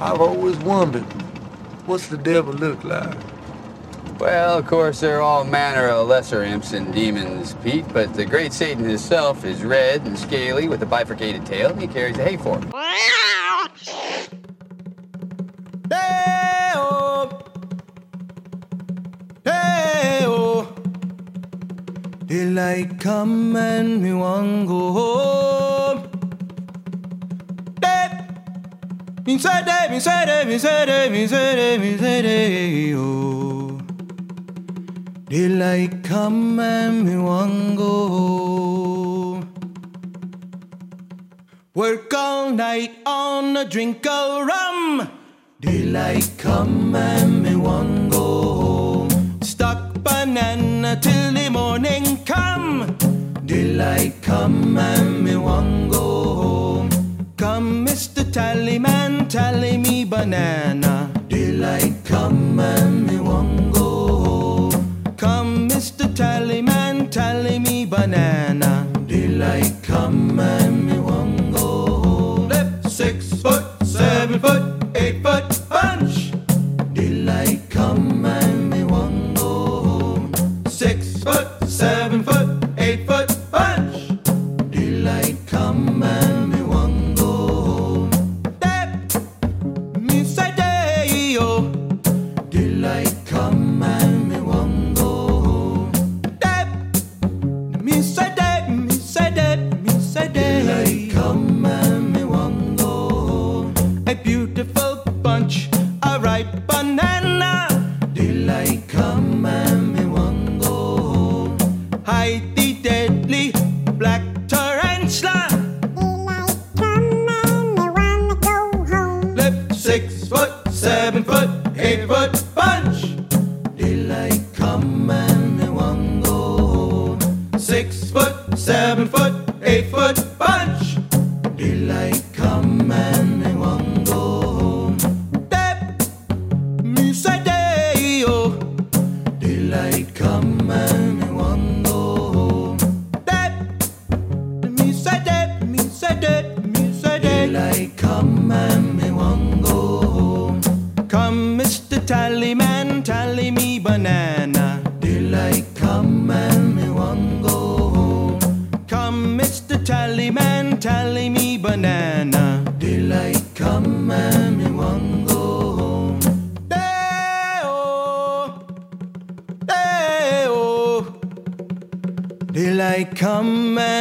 I've always wondered, what's the devil look like? Well, of course, there are all manner of lesser imps and demons, Pete, but the great Satan himself is red and scaly with a bifurcated tail, and he carries a hay fork. Hey-oh. Hey-oh. Daylight come and me want go home. Say day, me say day, oh. Daylight come and me want go. Work all night on a drink of rum. Daylight come and me want go. Stuck banana till the morning come. Daylight come and me want go Mr. Tallyman, tally me banana. Daylight come and me want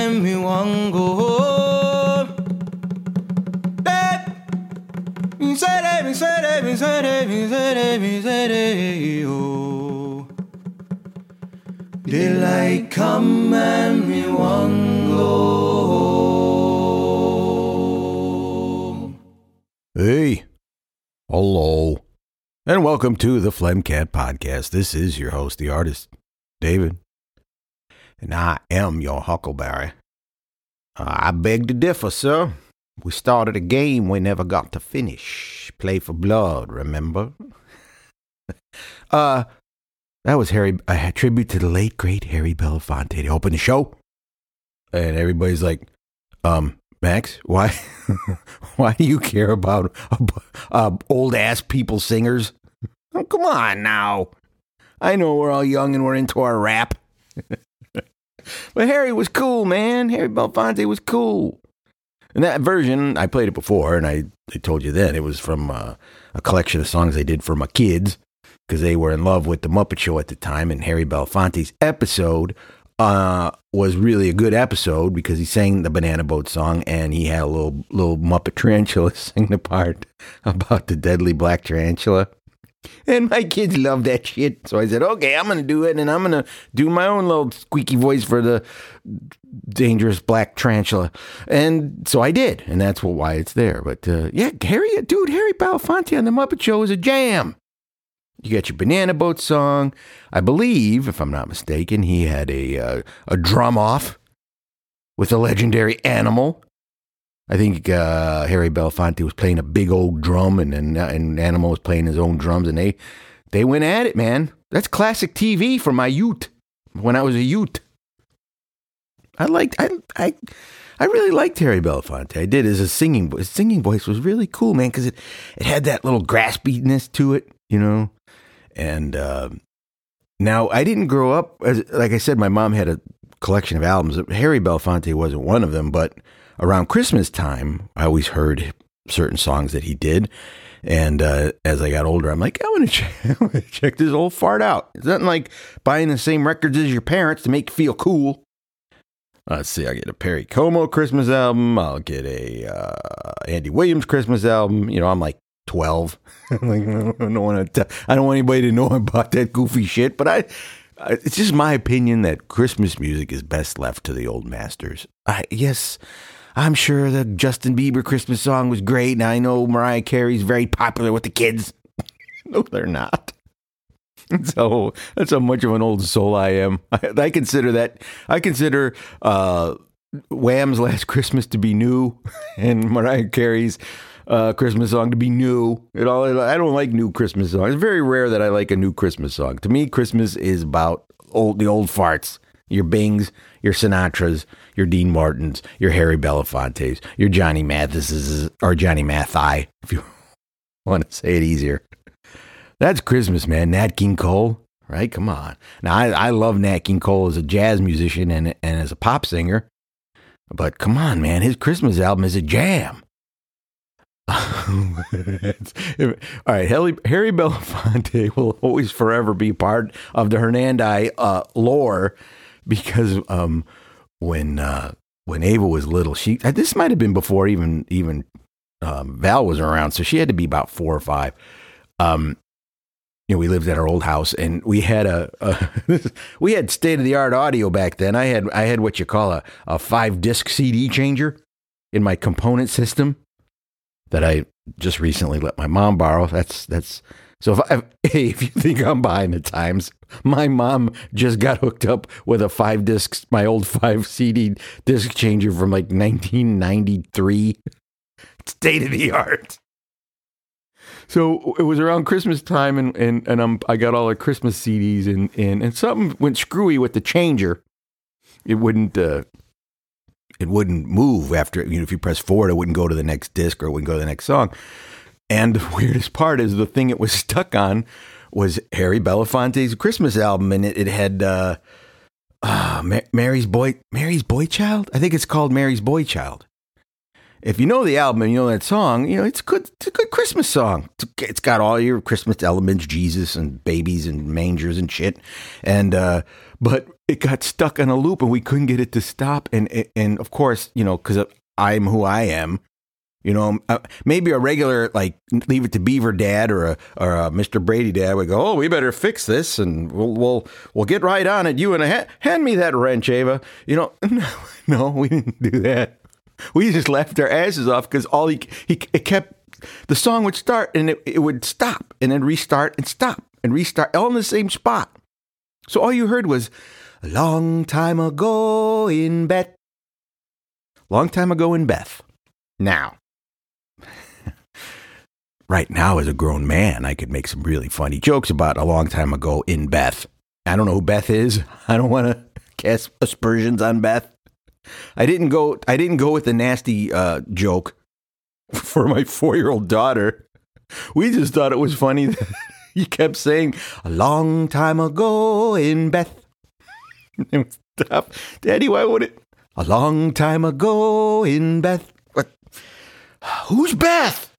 and me want go home. Oh. Daylight come and me want go home. Hey, hello, and welcome to the Flemcat Podcast. This is your host, the artist, David, and I am your Huckleberry. Uh, I beg to differ, sir. We started a game we never got to finish. Play for blood, remember? uh, that was Harry, a tribute to the late great Harry Belafonte to open the show. And everybody's like, um, Max, why, why do you care about uh, old ass people singers? Oh, come on now. I know we're all young and we're into our rap. but Harry was cool, man. Harry Belafonte was cool. And that version, I played it before, and I, I told you then it was from uh, a collection of songs I did for my kids because they were in love with the Muppet Show at the time. And Harry Belafonte's episode uh, was really a good episode because he sang the Banana Boat song and he had a little little Muppet tarantula sing the part about the deadly black tarantula. And my kids love that shit. So I said, okay, I'm going to do it. And I'm going to do my own little squeaky voice for the dangerous black tarantula. And so I did. And that's why it's there. But uh, yeah, Harry, dude, Harry Belafonte on The Muppet Show is a jam. You got your Banana Boat song. I believe, if I'm not mistaken, he had a, uh, a drum off with a legendary animal. I think uh, Harry Belafonte was playing a big old drum, and and, and Animal was playing his own drums, and they they went at it, man. That's classic TV from my youth when I was a youth. I liked I I I really liked Harry Belafonte. I did. As a singing, his singing voice was really cool, man, because it it had that little graspiness to it, you know. And uh, now I didn't grow up as like I said. My mom had a collection of albums. Harry Belafonte wasn't one of them, but around Christmas time, I always heard certain songs that he did. And uh, as I got older, I'm like, I want to check, check this old fart out. It's nothing like buying the same records as your parents to make you feel cool. Let's see. I get a Perry Como Christmas album. I'll get a uh, Andy Williams Christmas album. You know, I'm like 12. like, I don't want to. I don't want anybody to know about that goofy shit. But I, I, it's just my opinion that Christmas music is best left to the old masters. I yes, I'm sure the Justin Bieber Christmas song was great, and I know Mariah Carey's very popular with the kids. no, they're not. So that's how much of an old soul I am. I, I consider that. I consider uh, Wham's "Last Christmas" to be new, and Mariah Carey's uh, Christmas song to be new. It all. I don't like new Christmas songs. It's very rare that I like a new Christmas song. To me, Christmas is about old the old farts, your Bings, your Sinatras, your Dean Martins, your Harry Belafontes, your Johnny Mathises, or Johnny Mathai, if you want to say it easier. That's Christmas, man. Nat King Cole, right? Come on. Now, I, I love Nat King Cole as a jazz musician and, and as a pop singer, but come on, man. His Christmas album is a jam. All right, Harry, Harry Belafonte will always forever be part of the Hernandez uh, lore because um, when uh, when Ava was little, she uh, this might have been before even even um, Val was around, so she had to be about four or five. Um, you know, we lived at our old house, and we had a, a we had state of the art audio back then. I had I had what you call a, a five disc CD changer in my component system that I just recently let my mom borrow. That's that's so if I, if you think I'm behind the times, my mom just got hooked up with a five disc, my old five CD disc changer from like 1993. State of the art. So it was around Christmas time, and and and I'm, I got all the Christmas CDs, and and and something went screwy with the changer. It wouldn't uh, it wouldn't move after you know if you press forward, it wouldn't go to the next disc or it wouldn't go to the next song. And the weirdest part is the thing it was stuck on was Harry Belafonte's Christmas album, and it, it had uh, uh, Mary's boy Mary's boy child. I think it's called Mary's boy child. If you know the album and you know that song, you know it's good. It's a good Christmas song. It's, it's got all your Christmas elements, Jesus and babies and mangers and shit. And uh, but it got stuck on a loop and we couldn't get it to stop. And and of course, you know, because I'm who I am. You know, uh, maybe a regular like leave it to Beaver dad or a or a Mr. Brady dad would go, "Oh, we better fix this, and we'll we'll we'll get right on it." You and ha- hand me that wrench, Ava. You know, no, no, we didn't do that. We just laughed our asses off because all he he it kept the song would start and it, it would stop and then restart and stop and restart all in the same spot. So all you heard was a long time ago in Beth. Long time ago in Beth. Now. Right now, as a grown man, I could make some really funny jokes about a long time ago in Beth. I don't know who Beth is. I don't want to cast aspersions on Beth. I didn't go. I didn't go with the nasty uh, joke for my four-year-old daughter. We just thought it was funny that he kept saying a long time ago in Beth. Stop. Daddy, why would it? A long time ago in Beth. What? Who's Beth?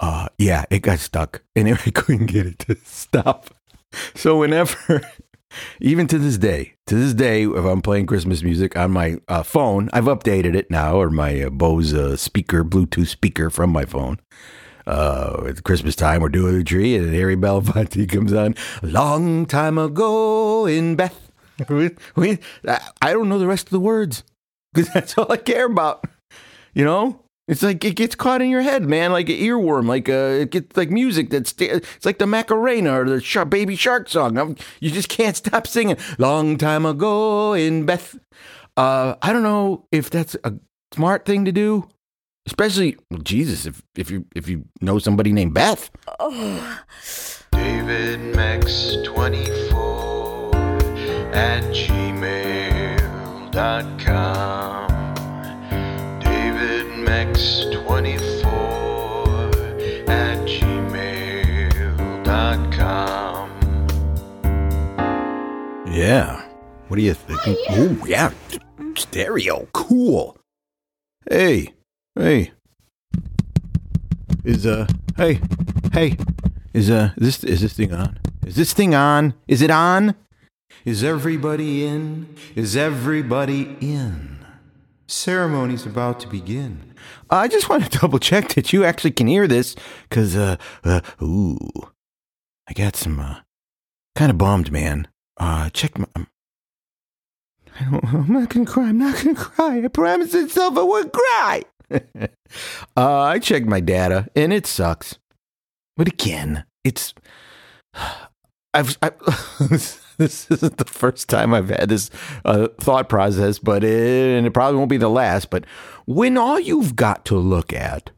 Uh, yeah, it got stuck and I couldn't get it to stop. So whenever, even to this day, to this day, if I'm playing Christmas music on my uh, phone, I've updated it now, or my uh, Bose uh, speaker, Bluetooth speaker from my phone uh, Christmas time, we're doing the tree, and Harry Belafonte comes on. Long time ago in Beth. I don't know the rest of the words because that's all I care about. You know, it's like it gets caught in your head, man, like an earworm, like uh, it gets like music that's it's like the Macarena or the Baby Shark song. I'm, you just can't stop singing. Long time ago in Beth. Uh, I don't know if that's a smart thing to do Especially Jesus, if if you if you know somebody named Beth. Oh. David Max 24 at gmail.com. at gmail.com. Yeah. What do you think? Oh, yeah. Stereo. Cool. Hey. Hey. Is uh hey. Hey. Is uh this is this thing on? Is this thing on? Is it on? Is everybody in? Is everybody in? Ceremony's about to begin. I just want to double check that you actually can hear this, cause uh, uh ooh, I got some uh, kind of bummed, man. Uh, check my. Um, I don't, I'm not gonna cry. I'm not gonna cry. I promised myself I wouldn't cry. uh, I checked my data, and it sucks. But again, it's. I've. I, this isn't the first time I've had this uh, thought process, but it, and it probably won't be the last. But when all you've got to look at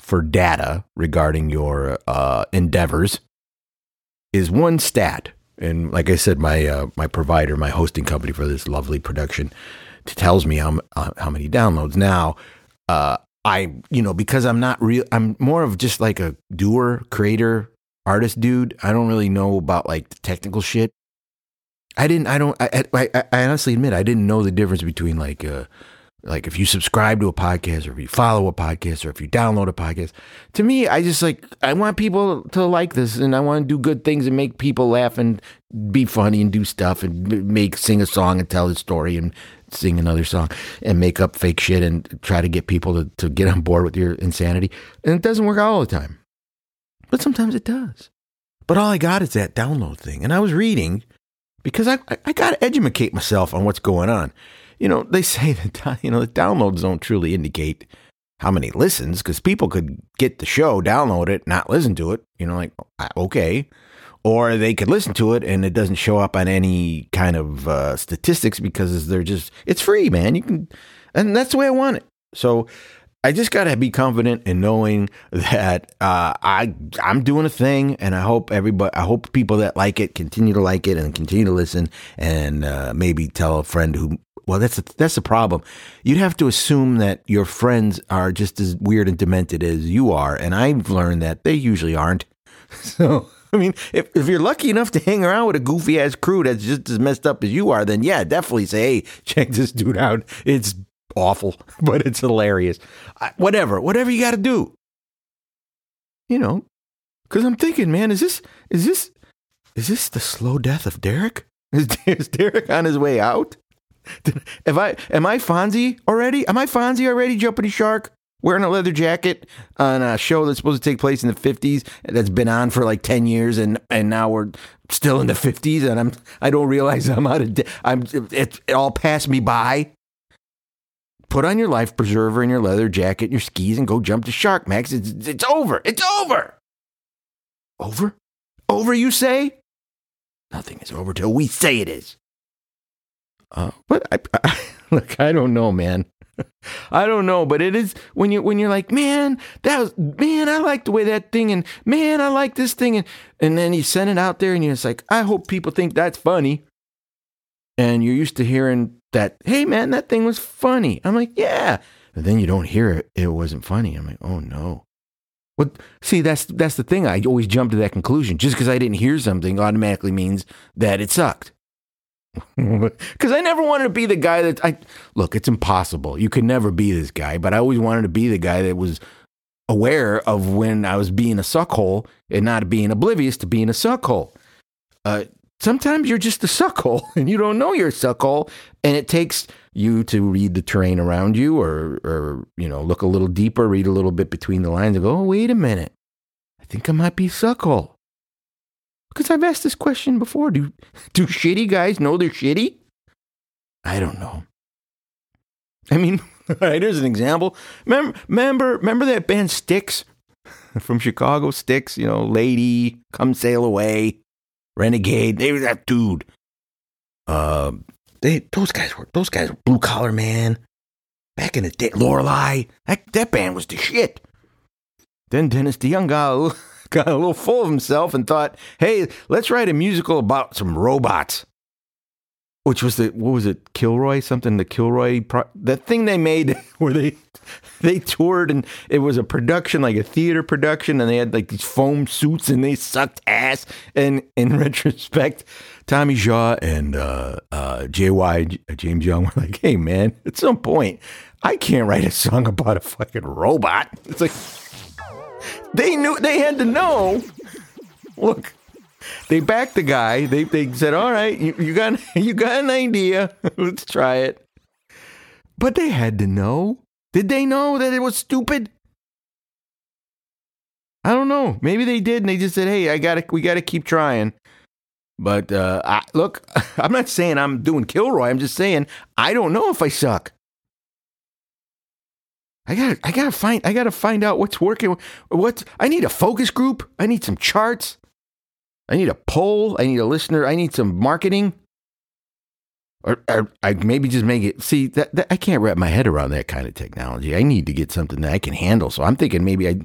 for data regarding your uh, endeavors is one stat, and like I said, my uh, my provider, my hosting company for this lovely production, tells me how uh, how many downloads. Now, uh, I you know because I'm not real, I'm more of just like a doer, creator, artist dude. I don't really know about like the technical shit. I didn't. I don't. I, I, I honestly admit I didn't know the difference between like uh, like if you subscribe to a podcast or if you follow a podcast or if you download a podcast to me i just like i want people to like this and i want to do good things and make people laugh and be funny and do stuff and make sing a song and tell a story and sing another song and make up fake shit and try to get people to, to get on board with your insanity and it doesn't work all the time but sometimes it does but all i got is that download thing and i was reading because i, I, I got to educate myself on what's going on you know, they say that you know the downloads don't truly indicate how many listens because people could get the show, download it, not listen to it. You know, like okay, or they could listen to it and it doesn't show up on any kind of uh, statistics because they're just it's free, man. You can, and that's the way I want it. So I just got to be confident in knowing that uh, I I'm doing a thing, and I hope everybody, I hope people that like it continue to like it and continue to listen, and uh, maybe tell a friend who well, that's a, that's the problem. You'd have to assume that your friends are just as weird and demented as you are, and I've learned that they usually aren't. So, I mean, if if you're lucky enough to hang around with a goofy ass crew that's just as messed up as you are, then yeah, definitely say, hey, check this dude out. It's awful, but it's hilarious. I, whatever, whatever you got to do. You know, because I'm thinking, man, is this is this is this the slow death of Derek? Is, is Derek on his way out? Am I am I Fonzie already? Am I Fonzie already? Jumping shark, wearing a leather jacket on a show that's supposed to take place in the fifties that's been on for like ten years, and and now we're still in the fifties, and I'm I don't realize I'm out of. De- I'm it, it all passed me by. Put on your life preserver and your leather jacket and your skis and go jump the shark, Max. It's, it's over. It's over. Over? Over, you say? Nothing is over till we say it is. Uh, but I, I, look, I don't know, man. I don't know, but it is when you when you're like, man, that was man, I like the way that thing, and man, I like this thing, and and then you send it out there, and you're just like, I hope people think that's funny. And you're used to hearing that, hey man, that thing was funny. I'm like, yeah. But then you don't hear it, it wasn't funny. I'm like, oh no. Well, see, that's that's the thing. I always jump to that conclusion. Just because I didn't hear something automatically means that it sucked. Because I never wanted to be the guy that I look. It's impossible. You could never be this guy. But I always wanted to be the guy that was aware of when I was being a suckhole and not being oblivious to being a suckhole. Uh, sometimes you're just a suckhole and you don't know you're a suckhole, and it takes you to read the terrain around you, or or you know look a little deeper, read a little bit between the lines, and go, oh wait a minute, I think I might be a suckhole. Because I've asked this question before. Do do shitty guys know they're shitty? I don't know. I mean, all right here's an example. Remember, remember, remember that band Styx from Chicago? Styx, you know, Lady, Come Sail Away, Renegade. They were that dude. Uh, they those guys were those guys were blue collar man. Back in the day, Lorelei, that that band was the shit. Then Dennis DeYoung got got a little full of himself and thought, hey, let's write a musical about some robots. Which was the what was it? Kilroy? Something the Kilroy pro- that thing they made where they they toured and it was a production like a theater production and they had like these foam suits and they sucked ass. And in retrospect Tommy Shaw and uh, uh, JY James Young were like hey man at some point I can't write a song about a fucking robot. It's like they knew they had to know look they backed the guy. They they said, "All right, you, you got you got an idea. Let's try it." But they had to know. Did they know that it was stupid? I don't know. Maybe they did, and they just said, "Hey, I got to we got to keep trying." But uh, I, look, I'm not saying I'm doing Kilroy. I'm just saying I don't know if I suck. I got I gotta find I gotta find out what's working. What I need a focus group. I need some charts. I need a poll. I need a listener. I need some marketing. Or, or I maybe just make it. See that, that, I can't wrap my head around that kind of technology. I need to get something that I can handle. So I'm thinking maybe I,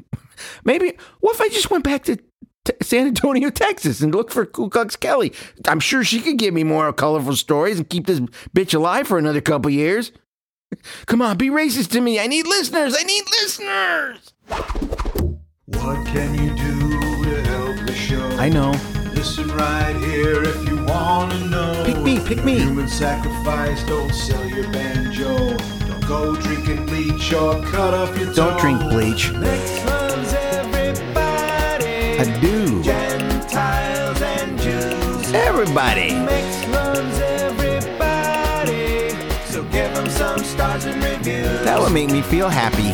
maybe what if I just went back to t- San Antonio, Texas, and looked for Ku Klux Kelly? I'm sure she could give me more colorful stories and keep this bitch alive for another couple years. Come on, be racist to me. I need listeners. I need listeners. What can you do I know. Listen right here if you want to know. Pick me, pick me. Human sacrifice, don't sell your banjo. Don't go drinking bleach or cut off your Don't toe. drink bleach. Next everybody. I do. Gentiles and Jews. Everybody. Loves everybody. So give them some stars and reviews. That would make me feel happy.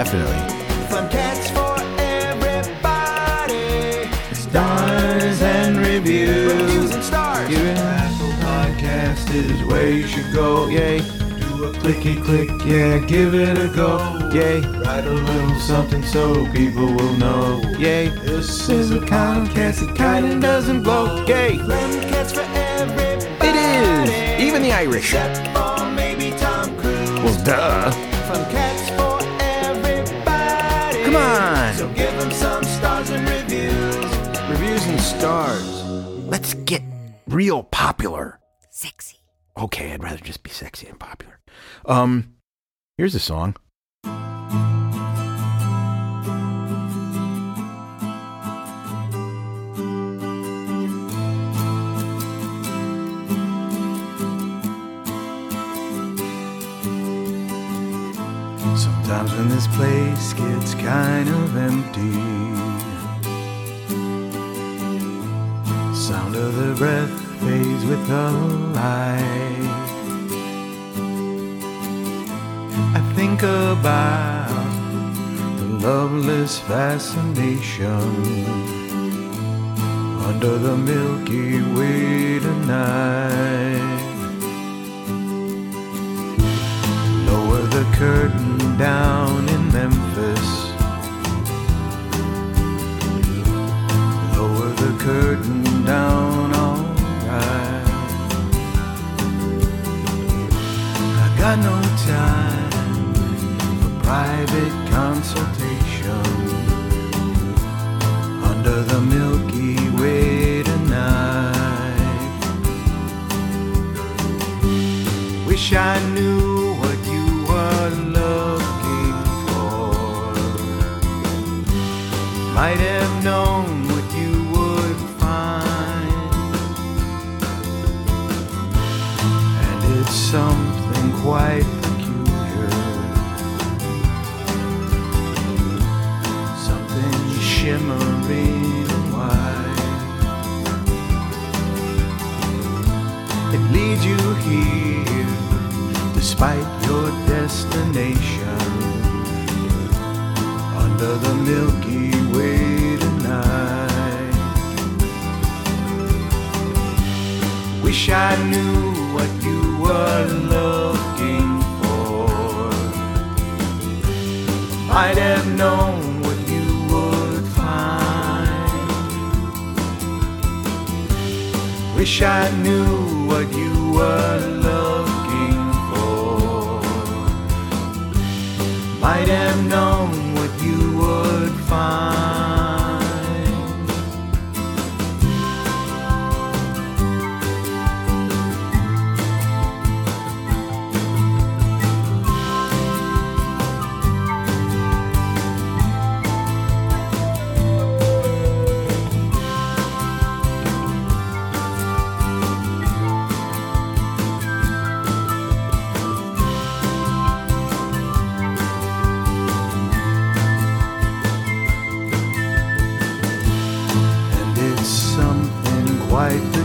Definitely. Fun cats for everybody. Stars and reviews. Reviews and stars. Apple Podcast is where you should go. Yay. Do a clicky click, yeah, give it a go. Yay. Write a little something so people will know. Yay. This is a podcast that kinda doesn't blow. Yay. Fun cats for everybody. It is. Even the Irish. Except for maybe Tom Cruise. Well, duh. Come on. So give them some stars and reviews. Reviews and stars. Let's get real popular. Sexy. Okay, I'd rather just be sexy and popular. Um, here's a song. Sometimes when this place gets kind of empty, sound of the breath fades with the light. I think about the loveless fascination under the Milky Way tonight. The curtain down in Memphis. Lower the curtain down, alright. I got no time for private consultation under the Milky Way tonight. Wish I knew I knew what you were looking for. Might have known what you would find. Wish I knew what you were looking for. Might have known what you would find. はい。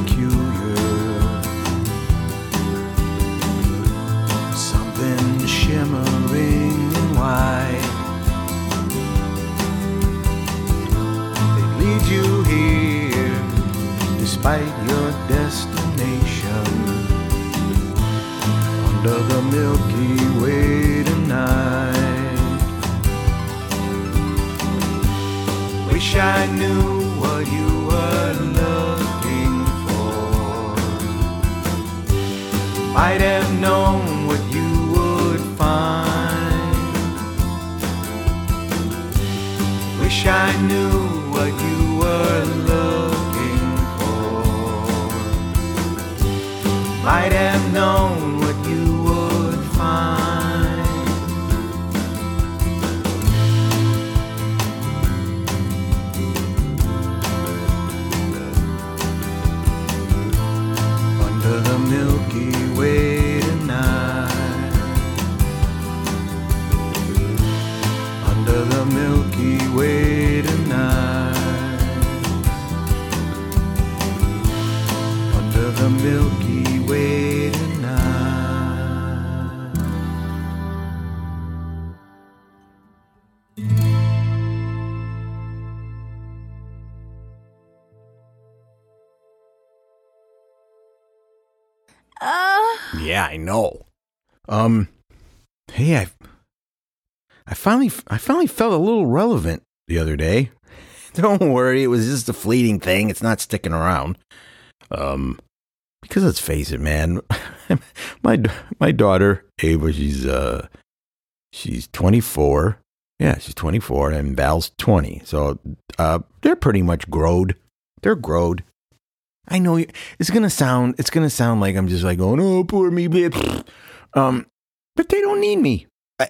Finally, I finally felt a little relevant the other day. Don't worry, it was just a fleeting thing. It's not sticking around. Um, because let's face it, man, my my daughter Ava, she's uh, she's twenty four. Yeah, she's twenty four, and Val's twenty. So, uh, they're pretty much growed. They're growed. I know you- it's gonna sound it's gonna sound like I'm just like "Oh no, poor me. Um, but they don't need me. I,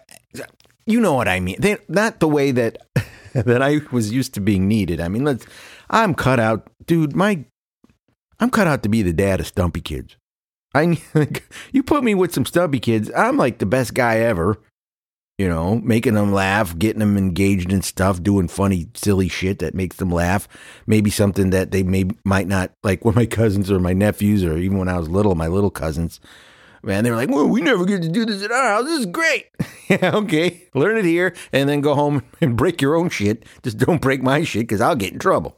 you know what I mean? They not the way that that I was used to being needed. I mean, let's. I'm cut out, dude. My, I'm cut out to be the dad of stumpy kids. I you put me with some stumpy kids, I'm like the best guy ever. You know, making them laugh, getting them engaged in stuff, doing funny, silly shit that makes them laugh. Maybe something that they may might not like. When my cousins or my nephews, or even when I was little, my little cousins, man, they were like, "Well, we never get to do this at our house. This is great." yeah, okay, learn it here, and then go home and break your own shit. Just don't break my shit because I'll get in trouble.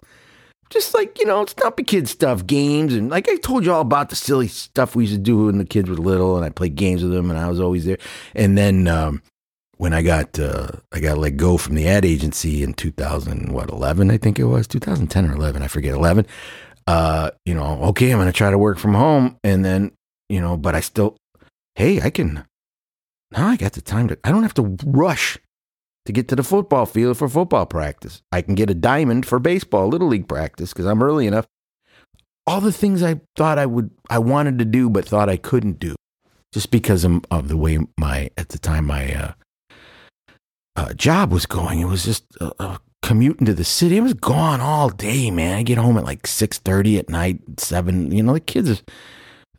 Just like you know, it's not the kids' stuff, games, and like I told you all about the silly stuff we used to do when the kids were little, and I played games with them, and I was always there. And then um, when I got uh, I got let go from the ad agency in 2000, what 11, I think it was 2010 or 11, I forget 11. Uh, you know, okay, I'm gonna try to work from home, and then you know, but I still, hey, I can. Now I got the time to. I don't have to rush to get to the football field for football practice. I can get a diamond for baseball, little league practice because I'm early enough. All the things I thought I would, I wanted to do, but thought I couldn't do, just because of, of the way my at the time my uh, uh, job was going. It was just uh, uh, commuting to the city. I was gone all day, man. I get home at like six thirty at night, seven. You know, the kids.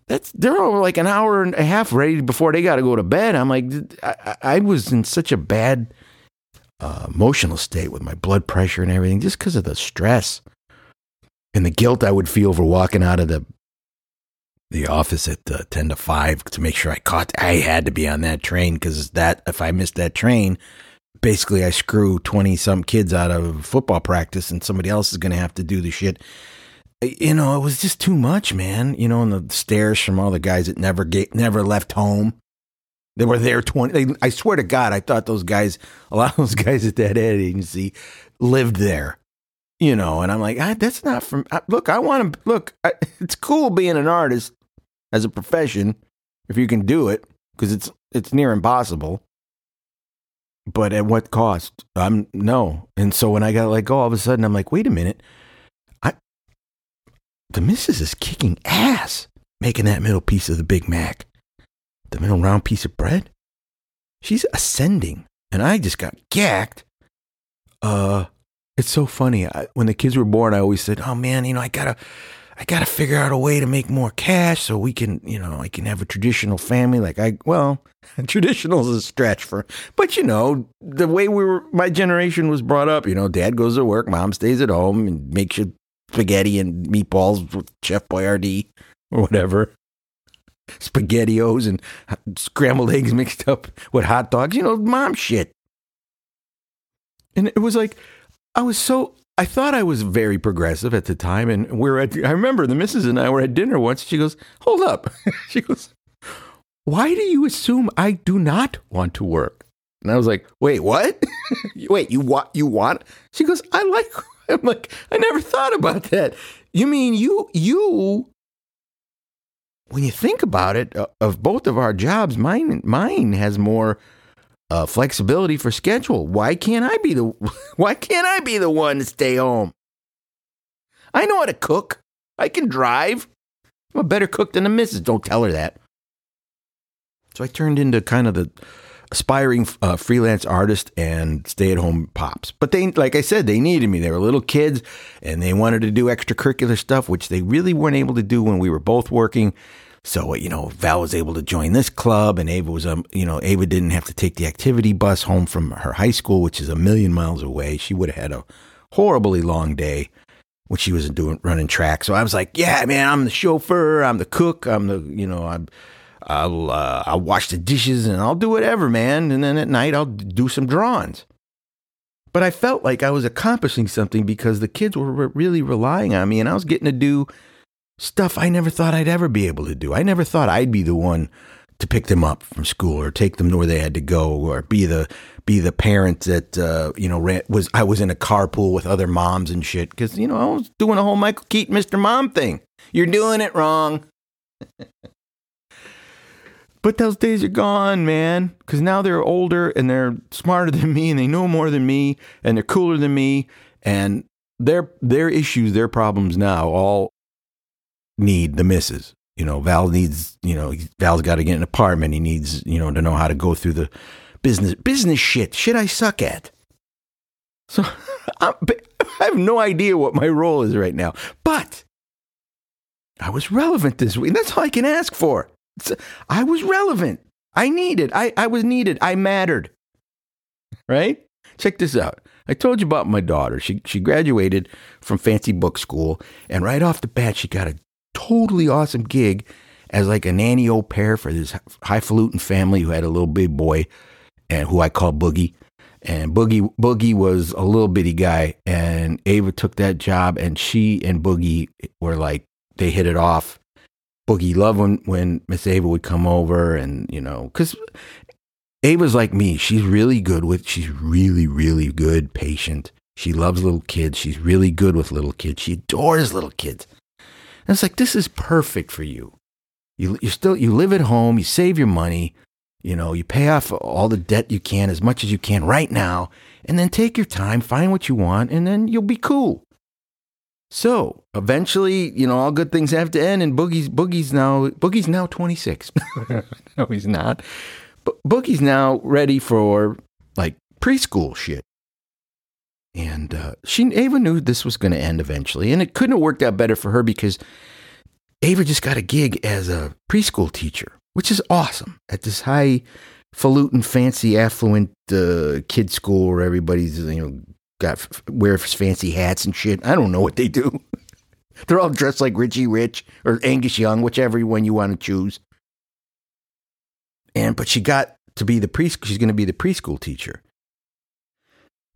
That's they're all like an hour and a half ready before they got to go to bed. I'm like, I, I I was in such a bad uh, emotional state with my blood pressure and everything, just because of the stress and the guilt I would feel for walking out of the the office at uh, ten to five to make sure I caught. I had to be on that train because that if I missed that train, basically I screw twenty some kids out of football practice, and somebody else is going to have to do the shit. You know, it was just too much, man. You know, and the stares from all the guys that never get, never left home. They were there twenty. They, I swear to God, I thought those guys, a lot of those guys at that ad agency, lived there. You know, and I'm like, ah, that's not from. I, look, I want to look. I, it's cool being an artist as a profession if you can do it because it's it's near impossible. But at what cost? I'm no. And so when I got let go, all of a sudden I'm like, wait a minute, the missus is kicking ass making that middle piece of the Big Mac, the middle round piece of bread. She's ascending, and I just got gacked. Uh, it's so funny. I, when the kids were born, I always said, "Oh man, you know, I gotta." I got to figure out a way to make more cash so we can, you know, I can have a traditional family. Like I, well, traditional is a stretch for, but you know, the way we were, my generation was brought up, you know, dad goes to work, mom stays at home and makes you spaghetti and meatballs with Chef Boyardee or whatever. spaghettios and scrambled eggs mixed up with hot dogs. You know, mom shit. And it was like, I was so, I thought I was very progressive at the time. And we are at, I remember the missus and I were at dinner once. She goes, Hold up. she goes, Why do you assume I do not want to work? And I was like, Wait, what? Wait, you want, you want? She goes, I like, I'm like, I never thought about that. You mean you, you, when you think about it, uh, of both of our jobs, mine, mine has more uh, flexibility for schedule. Why can't I be the Why can't I be the one to stay home? I know how to cook. I can drive. I'm a better cook than the missus. Don't tell her that. So I turned into kind of the aspiring uh, freelance artist and stay at home pops. But they, like I said, they needed me. They were little kids and they wanted to do extracurricular stuff, which they really weren't able to do when we were both working. So, you know, Val was able to join this club and Ava was, um, you know, Ava didn't have to take the activity bus home from her high school, which is a million miles away. She would have had a horribly long day when she was doing running track. So I was like, yeah, man, I'm the chauffeur. I'm the cook. I'm the, you know, I'm, I'll, uh, I'll wash the dishes and I'll do whatever, man. And then at night I'll do some drawings. But I felt like I was accomplishing something because the kids were really relying on me and I was getting to do stuff I never thought I'd ever be able to do. I never thought I'd be the one to pick them up from school or take them to where they had to go or be the be the parent that uh, you know ran, was I was in a carpool with other moms and shit because you know I was doing a whole Michael Keaton Mr. Mom thing. You're doing it wrong. but those days are gone, man. Because now they're older and they're smarter than me and they know more than me and they're cooler than me and their their issues, their problems now all need the misses. You know, Val needs, you know, Val's got to get an apartment. He needs, you know, to know how to go through the business business shit, shit I suck at. So I have no idea what my role is right now, but I was relevant this week. That's all I can ask for. I was relevant. I needed. I, I was needed. I mattered. Right? Check this out. I told you about my daughter. She she graduated from fancy book school, and right off the bat, she got a totally awesome gig as like a nanny au pair for this highfalutin family who had a little big boy and who I call Boogie. And Boogie Boogie was a little bitty guy, and Ava took that job, and she and Boogie were like they hit it off. Boogie loved when when Miss Ava would come over, and you know, because Ava's like me, she's really good with, she's really really good patient. She loves little kids. She's really good with little kids. She adores little kids. And it's like, this is perfect for you. You, you still, you live at home, you save your money, you know, you pay off all the debt you can as much as you can right now, and then take your time, find what you want, and then you'll be cool. So eventually, you know, all good things have to end, and Boogie's Boogie's now Boogie's now 26. no, he's not. But Boogie's now ready for like preschool shit. And uh, she Ava knew this was going to end eventually, and it couldn't have worked out better for her because Ava just got a gig as a preschool teacher, which is awesome at this high falutin, fancy, affluent uh, kid school where everybody's you know got wears fancy hats and shit. I don't know what they do. They're all dressed like Richie Rich or Angus Young, whichever one you want to choose. And but she got to be the preschool. She's going to be the preschool teacher.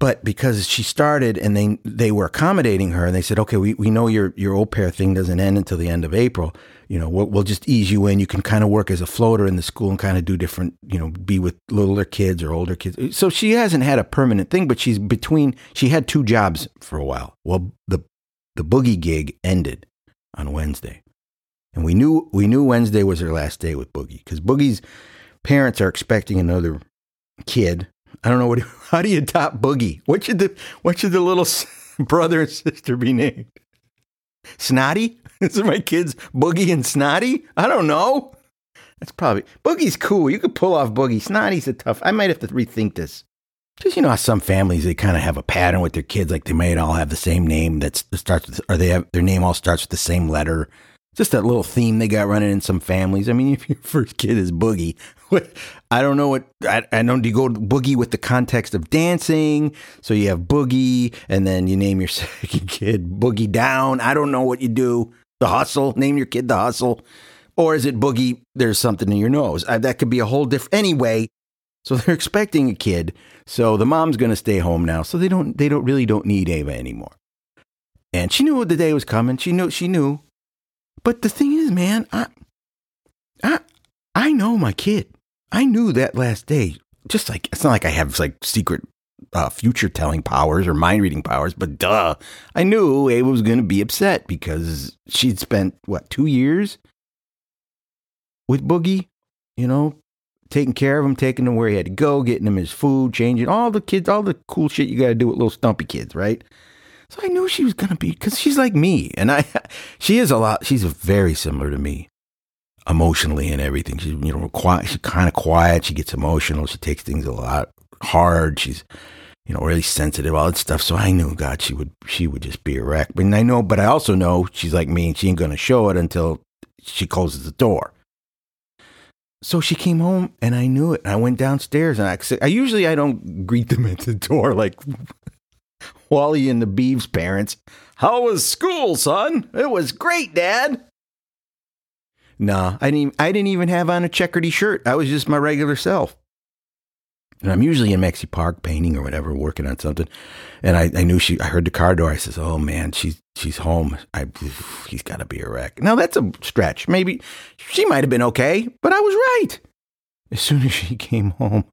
But because she started and they they were accommodating her and they said, okay, we, we know your your au pair thing doesn't end until the end of April. You know, we'll, we'll just ease you in. You can kind of work as a floater in the school and kind of do different, you know, be with littler kids or older kids. So she hasn't had a permanent thing, but she's between. She had two jobs for a while. Well, the the boogie gig ended on Wednesday, and we knew we knew Wednesday was her last day with Boogie because Boogie's parents are expecting another kid I don't know what. How do you top Boogie? What should the what should the little brother and sister be named? Snotty? Is my kids Boogie and Snotty? I don't know. That's probably Boogie's cool. You could pull off Boogie. Snotty's a tough. I might have to rethink this. Because you know some families they kind of have a pattern with their kids, like they might all have the same name that starts with, or they have their name all starts with the same letter just that little theme they got running in some families. I mean, if your first kid is boogie, I don't know what I, I know. Do you go boogie with the context of dancing? So you have boogie, and then you name your second kid boogie down. I don't know what you do. The hustle. Name your kid the hustle. Or is it boogie? There's something in your nose. Uh, that could be a whole different. Anyway, so they're expecting a kid. So the mom's going to stay home now. So they don't. They don't really don't need Ava anymore. And she knew the day was coming. She knew. She knew. But the thing is, man, I, I, I know my kid. I knew that last day. Just like it's not like I have like secret uh, future telling powers or mind reading powers, but duh, I knew Ava was going to be upset because she'd spent what two years with Boogie, you know, taking care of him, taking him where he had to go, getting him his food, changing all the kids, all the cool shit you got to do with little stumpy kids, right? So I knew she was going to be because she's like me, and I, she is a lot. She's very similar to me, emotionally and everything. She's you know quiet. She's kind of quiet. She gets emotional. She takes things a lot hard. She's you know really sensitive, all that stuff. So I knew God, she would she would just be a wreck. But I know, but I also know she's like me, and she ain't going to show it until she closes the door. So she came home and I knew it. And I went downstairs and I, I usually I don't greet them at the door like Wally and the Beav's parents. How was school, son? It was great, Dad. Nah, I didn't. I didn't even have on a checkery shirt. I was just my regular self. And I'm usually in Maxi Park painting or whatever, working on something. And I, I knew she. I heard the car door. I says, "Oh man, she's she's home. I he's got to be a wreck." Now that's a stretch. Maybe she might have been okay, but I was right. As soon as she came home,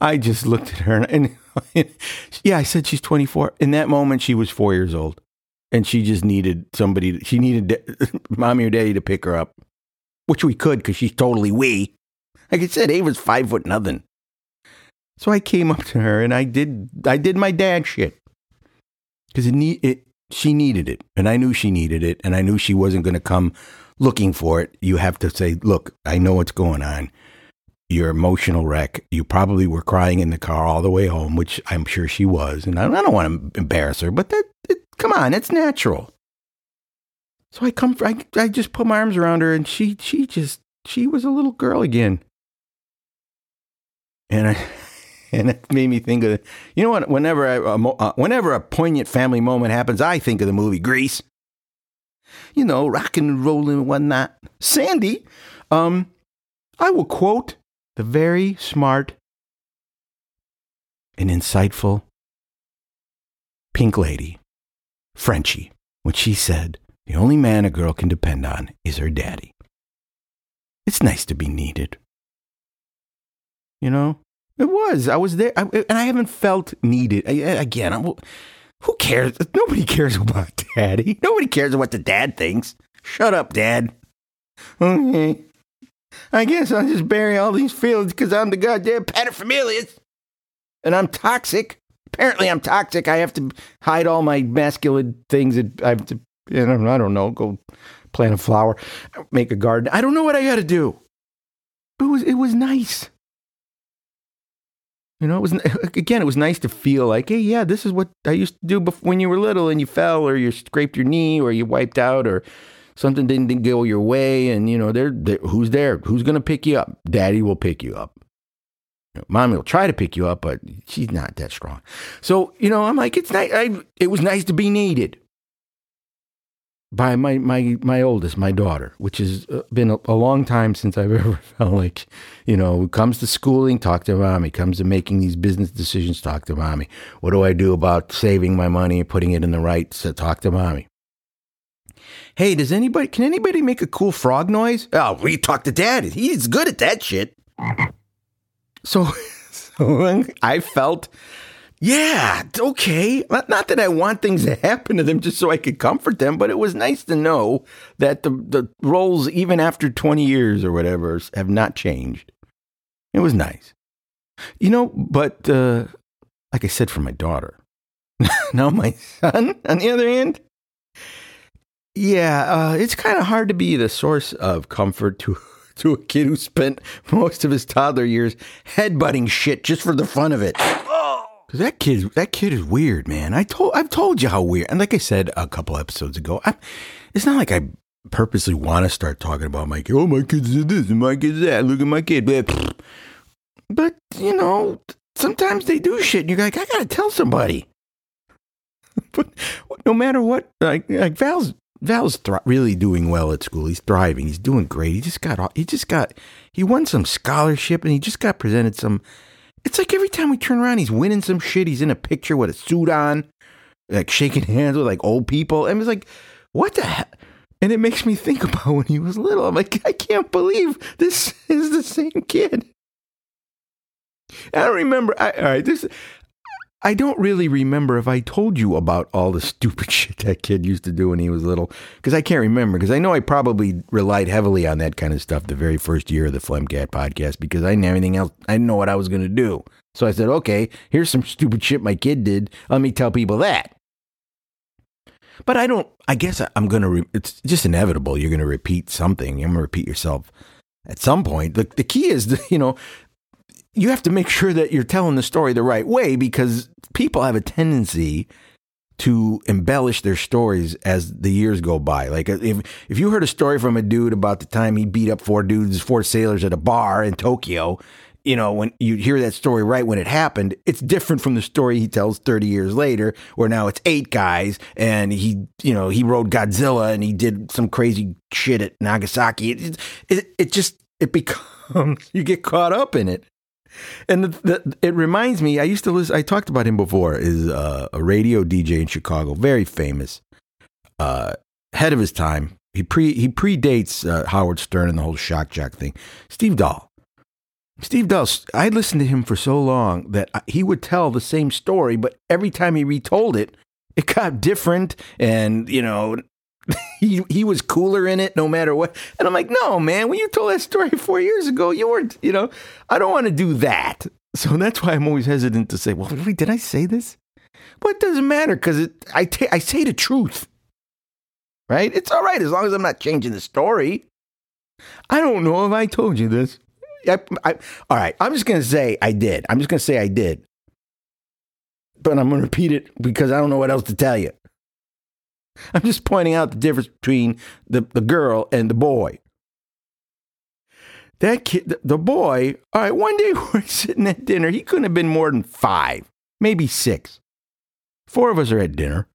I just looked at her and, and yeah, I said she's 24. In that moment, she was four years old, and she just needed somebody. She needed mommy or daddy to pick her up, which we could because she's totally wee. Like I said, Ava's five foot nothing. So I came up to her and I did I did my dad shit because it need it. She needed it, and I knew she needed it, and I knew she wasn't going to come looking for it. You have to say, "Look, I know what's going on. You're emotional wreck. You probably were crying in the car all the way home, which I'm sure she was, and I, I don't want to embarrass her, but that it, come on, it's natural." So I come, I, I just put my arms around her, and she she just she was a little girl again, and I. and it made me think of you know what whenever I, uh, whenever a poignant family moment happens i think of the movie grease you know rock and rolling and whatnot sandy um i will quote the very smart and insightful pink lady frenchy when she said the only man a girl can depend on is her daddy it's nice to be needed you know it was. I was there, I, and I haven't felt needed. I, again, I'm, who cares? Nobody cares about daddy. Nobody cares what the dad thinks. Shut up, dad. Okay. I guess I'll just bury all these feelings because I'm the goddamn paterfamilias. And I'm toxic. Apparently, I'm toxic. I have to hide all my masculine things. That I have to, you know, I don't know, go plant a flower, make a garden. I don't know what I got to do. It was, it was nice. You know, it was again. It was nice to feel like, hey, yeah, this is what I used to do before, when you were little and you fell or you scraped your knee or you wiped out or something didn't, go your way. And you know, they're, they're who's there? Who's to pick you up? Daddy will pick you up. You know, mommy will try to pick you up, but she's not that strong. So you know, I'm like, it's nice. I, it was nice to be needed by my my my oldest, my daughter, which has uh, been a, a, long time since I've ever felt like, you know, comes to schooling, talk to mommy, comes to making these business decisions, talk to mommy. What do I do about saving my money and putting it in the right? So talk to mommy. Hey, does anybody can anybody make a cool frog noise? Oh, we talk to dad. He's good at that shit. So, so I felt yeah, okay. Not that I want things to happen to them just so I could comfort them, but it was nice to know that the, the roles, even after 20 years or whatever, have not changed. It was nice. You know, but uh, like I said for my daughter, now my son, on the other hand, yeah, uh, it's kind of hard to be the source of comfort to to a kid who spent most of his toddler years headbutting shit just for the fun of it. Cause that kid, that kid is weird, man. I told, I've told you how weird. And like I said a couple episodes ago, I, it's not like I purposely want to start talking about my kid. Oh, my kid's did this and my kid's that. Look at my kid. But, you know, sometimes they do shit, and you're like, I gotta tell somebody. but no matter what, like, like Val's Val's really doing well at school. He's thriving. He's doing great. He just got he just got he won some scholarship and he just got presented some. It's like every time we turn around, he's winning some shit. He's in a picture with a suit on, like shaking hands with like old people. And it's like, what the heck? And it makes me think about when he was little. I'm like, I can't believe this is the same kid. I don't remember. I, all right, this. I don't really remember if I told you about all the stupid shit that kid used to do when he was little, because I can't remember. Because I know I probably relied heavily on that kind of stuff the very first year of the Flemcat podcast, because I didn't have anything else. I didn't know what I was going to do. So I said, okay, here's some stupid shit my kid did. Let me tell people that. But I don't. I guess I'm going to. Re- it's just inevitable. You're going to repeat something. You're going to repeat yourself at some point. The the key is, the, you know, you have to make sure that you're telling the story the right way because people have a tendency to embellish their stories as the years go by. Like uh, if if you heard a story from a dude about the time he beat up four dudes, four sailors at a bar in Tokyo, you know, when you hear that story right when it happened, it's different from the story he tells 30 years later where now it's eight guys and he, you know, he rode Godzilla and he did some crazy shit at Nagasaki. It it, it just it becomes you get caught up in it. And the, the, it reminds me, I used to listen, I talked about him before, is uh, a radio DJ in Chicago, very famous, uh, ahead of his time. He pre he predates uh, Howard Stern and the whole shock jock thing. Steve Dahl. Steve Dahl, I listened to him for so long that he would tell the same story, but every time he retold it, it got different. And, you know, he he was cooler in it no matter what. And I'm like, no, man, when you told that story four years ago, you weren't, you know, I don't want to do that. So that's why I'm always hesitant to say, well, wait, did I say this? Well, it doesn't matter because I, ta- I say the truth, right? It's all right as long as I'm not changing the story. I don't know if I told you this. I, I, all right, I'm just going to say I did. I'm just going to say I did. But I'm going to repeat it because I don't know what else to tell you. I'm just pointing out the difference between the, the girl and the boy. That kid, the, boy, all right, one day we're sitting at dinner. He couldn't have been more than five, maybe six. Four of us are at dinner.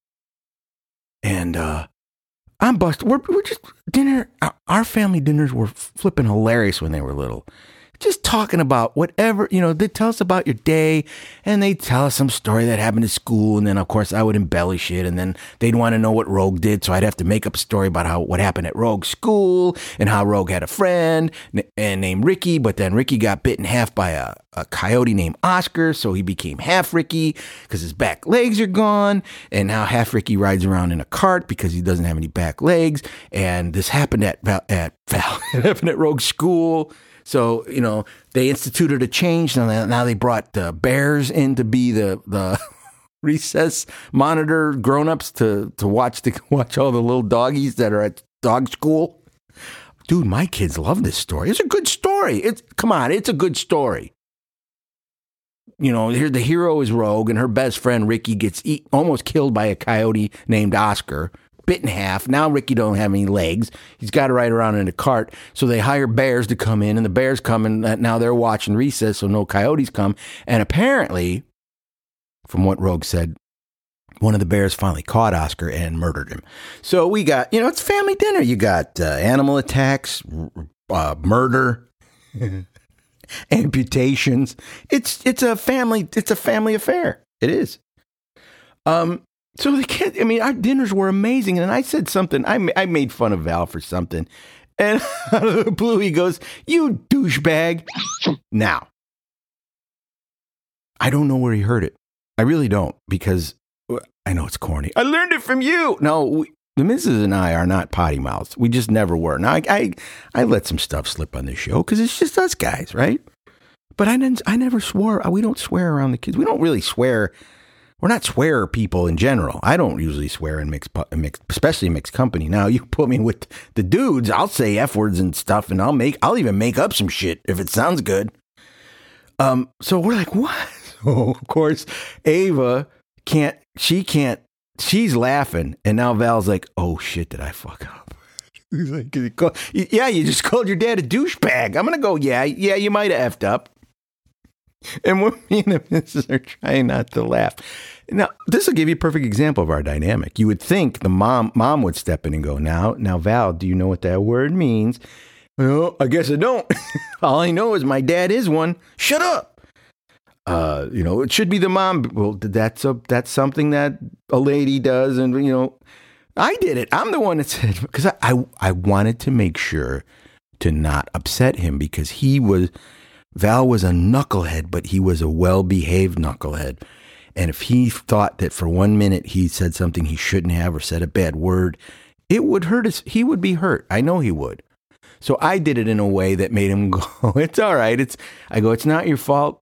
And uh, I'm busted. We're, we're just dinner. Our family dinners were flipping hilarious when they were little. Just talking about whatever, you know, they tell us about your day and they tell us some story that happened at school. And then, of course, I would embellish it. And then they'd want to know what Rogue did. So I'd have to make up a story about how what happened at Rogue's school and how Rogue had a friend n- and named Ricky. But then Ricky got bit in half by a, a coyote named Oscar. So he became half Ricky because his back legs are gone. And now half Ricky rides around in a cart because he doesn't have any back legs. And this happened at Val, at Val, happened at Rogue's school. So you know they instituted a change. Now, now they brought uh, bears in to be the the recess monitor grown-ups to to watch the watch all the little doggies that are at dog school. Dude, my kids love this story. It's a good story. It's come on, it's a good story. You know, here the hero is Rogue, and her best friend Ricky gets eat, almost killed by a coyote named Oscar, bit in half. Now Ricky don't have any legs. He's got to ride around in a cart. So they hire bears to come in, and the bears come and now they're watching recess, so no coyotes come. And apparently, from what Rogue said, one of the bears finally caught Oscar and murdered him. So we got, you know, it's family dinner. You got uh, animal attacks, uh, murder, amputations. It's it's a family it's a family affair. It is. Um. So the kids, I mean, our dinners were amazing, and I said something. I, I made fun of Val for something, and out of the blue he goes, "You douchebag!" Now, I don't know where he heard it. I really don't because uh, I know it's corny. I learned it from you. No, we, the missus and I are not potty mouths. We just never were. Now, I, I, I let some stuff slip on this show because it's just us guys, right? But I didn't. I never swore. We don't swear around the kids. We don't really swear. We're not swear people in general. I don't usually swear in mixed, mixed, especially mixed company. Now you put me with the dudes, I'll say f words and stuff, and I'll make. I'll even make up some shit if it sounds good. Um. So we're like, what? So of course, Ava can't. She can't. She's laughing, and now Val's like, "Oh shit, did I fuck up?" He's like, "Yeah, you just called your dad a douchebag." I'm gonna go, "Yeah, yeah, you might have effed up." And when me and the missus are trying not to laugh. Now, this will give you a perfect example of our dynamic. You would think the mom mom would step in and go, "Now, now, Val, do you know what that word means?" Well, I guess I don't. All I know is my dad is one. Shut up. Uh, you know, it should be the mom. Well, that's a that's something that a lady does, and you know, I did it. I'm the one that said because I, I I wanted to make sure to not upset him because he was Val was a knucklehead, but he was a well behaved knucklehead. And if he thought that for one minute he said something he shouldn't have or said a bad word, it would hurt us. He would be hurt. I know he would. So I did it in a way that made him go, "It's all right." It's I go, "It's not your fault."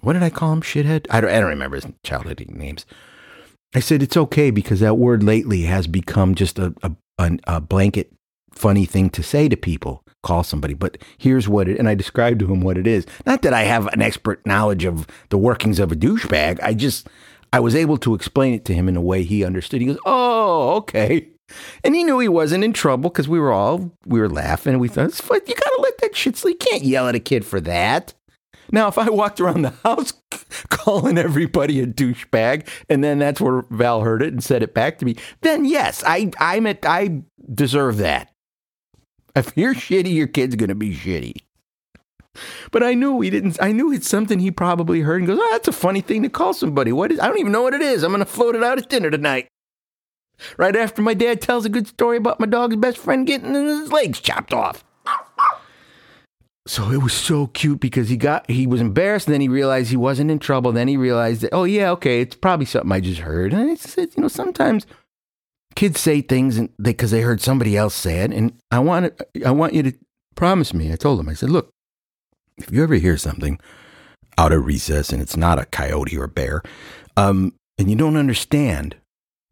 What did I call him? Shithead. I don't. I don't remember his childhood names. I said it's okay because that word lately has become just a a, a, a blanket funny thing to say to people. Call somebody, but here's what it. And I described to him what it is. Not that I have an expert knowledge of the workings of a douchebag. I just I was able to explain it to him in a way he understood. He goes, "Oh, okay." And he knew he wasn't in trouble because we were all we were laughing. And we thought, it's "You gotta let that shit sleep. You can't yell at a kid for that." Now, if I walked around the house calling everybody a douchebag, and then that's where Val heard it and said it back to me, then yes, I I'm at, I deserve that. If you're shitty, your kid's gonna be shitty. But I knew he didn't. I knew it's something he probably heard and goes, "Oh, that's a funny thing to call somebody." What is? I don't even know what it is. I'm gonna float it out at dinner tonight. Right after my dad tells a good story about my dog's best friend getting his legs chopped off. So it was so cute because he got he was embarrassed, and then he realized he wasn't in trouble. Then he realized that, oh yeah, okay, it's probably something I just heard. And it's, it's you know sometimes kids say things and they because they, heard somebody else say it, and I want I want you to promise me. I told them I said, look, if you ever hear something out of recess and it's not a coyote or a bear, um, and you don't understand,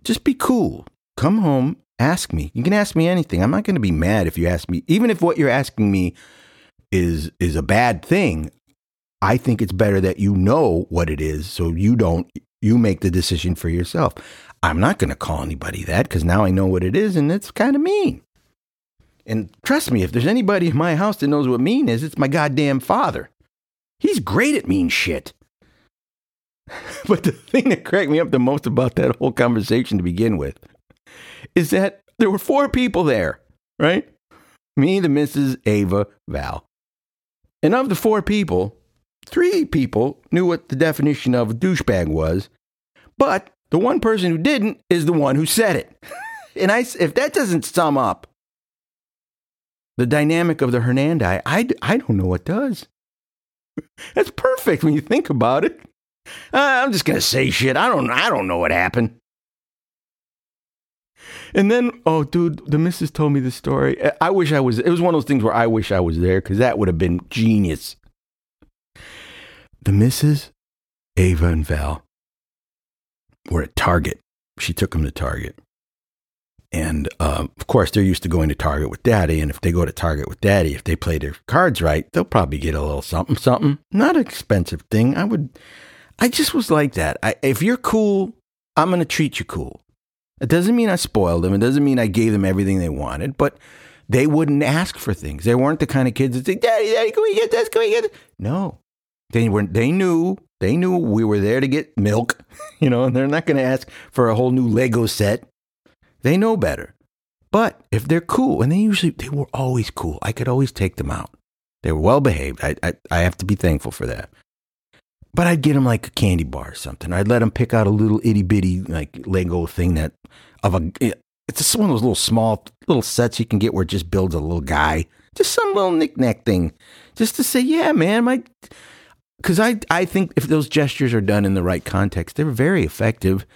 just be cool. Come home, ask me. You can ask me anything. I'm not going to be mad if you ask me, even if what you're asking me is is a bad thing, I think it's better that you know what it is so you don't you make the decision for yourself. I'm not going to call anybody that cuz now I know what it is and it's kind of mean. And trust me, if there's anybody in my house that knows what mean is, it's my goddamn father. He's great at mean shit. but the thing that cracked me up the most about that whole conversation to begin with is that there were four people there, right? Me, the Mrs. Ava, Val. And of the four people, three people knew what the definition of a douchebag was, but the one person who didn't is the one who said it. and I, if that doesn't sum up the dynamic of the Hernandi, I, I don't know what does. That's perfect when you think about it. I'm just gonna say shit. I don't. I don't know what happened. And then, oh, dude, the missus told me the story. I wish I was. It was one of those things where I wish I was there because that would have been genius. The missus, Ava and Val, were at Target. She took them to Target. And uh, of course, they're used to going to Target with Daddy. And if they go to Target with Daddy, if they play their cards right, they'll probably get a little something, something. Not an expensive thing. I would. I just was like that. I, if you're cool, I'm going to treat you cool. It doesn't mean I spoiled them. It doesn't mean I gave them everything they wanted, but they wouldn't ask for things. They weren't the kind of kids that say, "Daddy, Daddy, can we get this? Can we get this?" No, they weren't They knew. They knew we were there to get milk, you know, and they're not going to ask for a whole new Lego set. They know better. But if they're cool, and they usually they were always cool, I could always take them out. They were well behaved. I, I I have to be thankful for that. But I'd get them like a candy bar or something. I'd let them pick out a little itty bitty like Lego thing that of a. It's just one of those little small little sets you can get where it just builds a little guy, just some little knickknack thing, just to say, yeah, man, my. Because I I think if those gestures are done in the right context, they're very effective.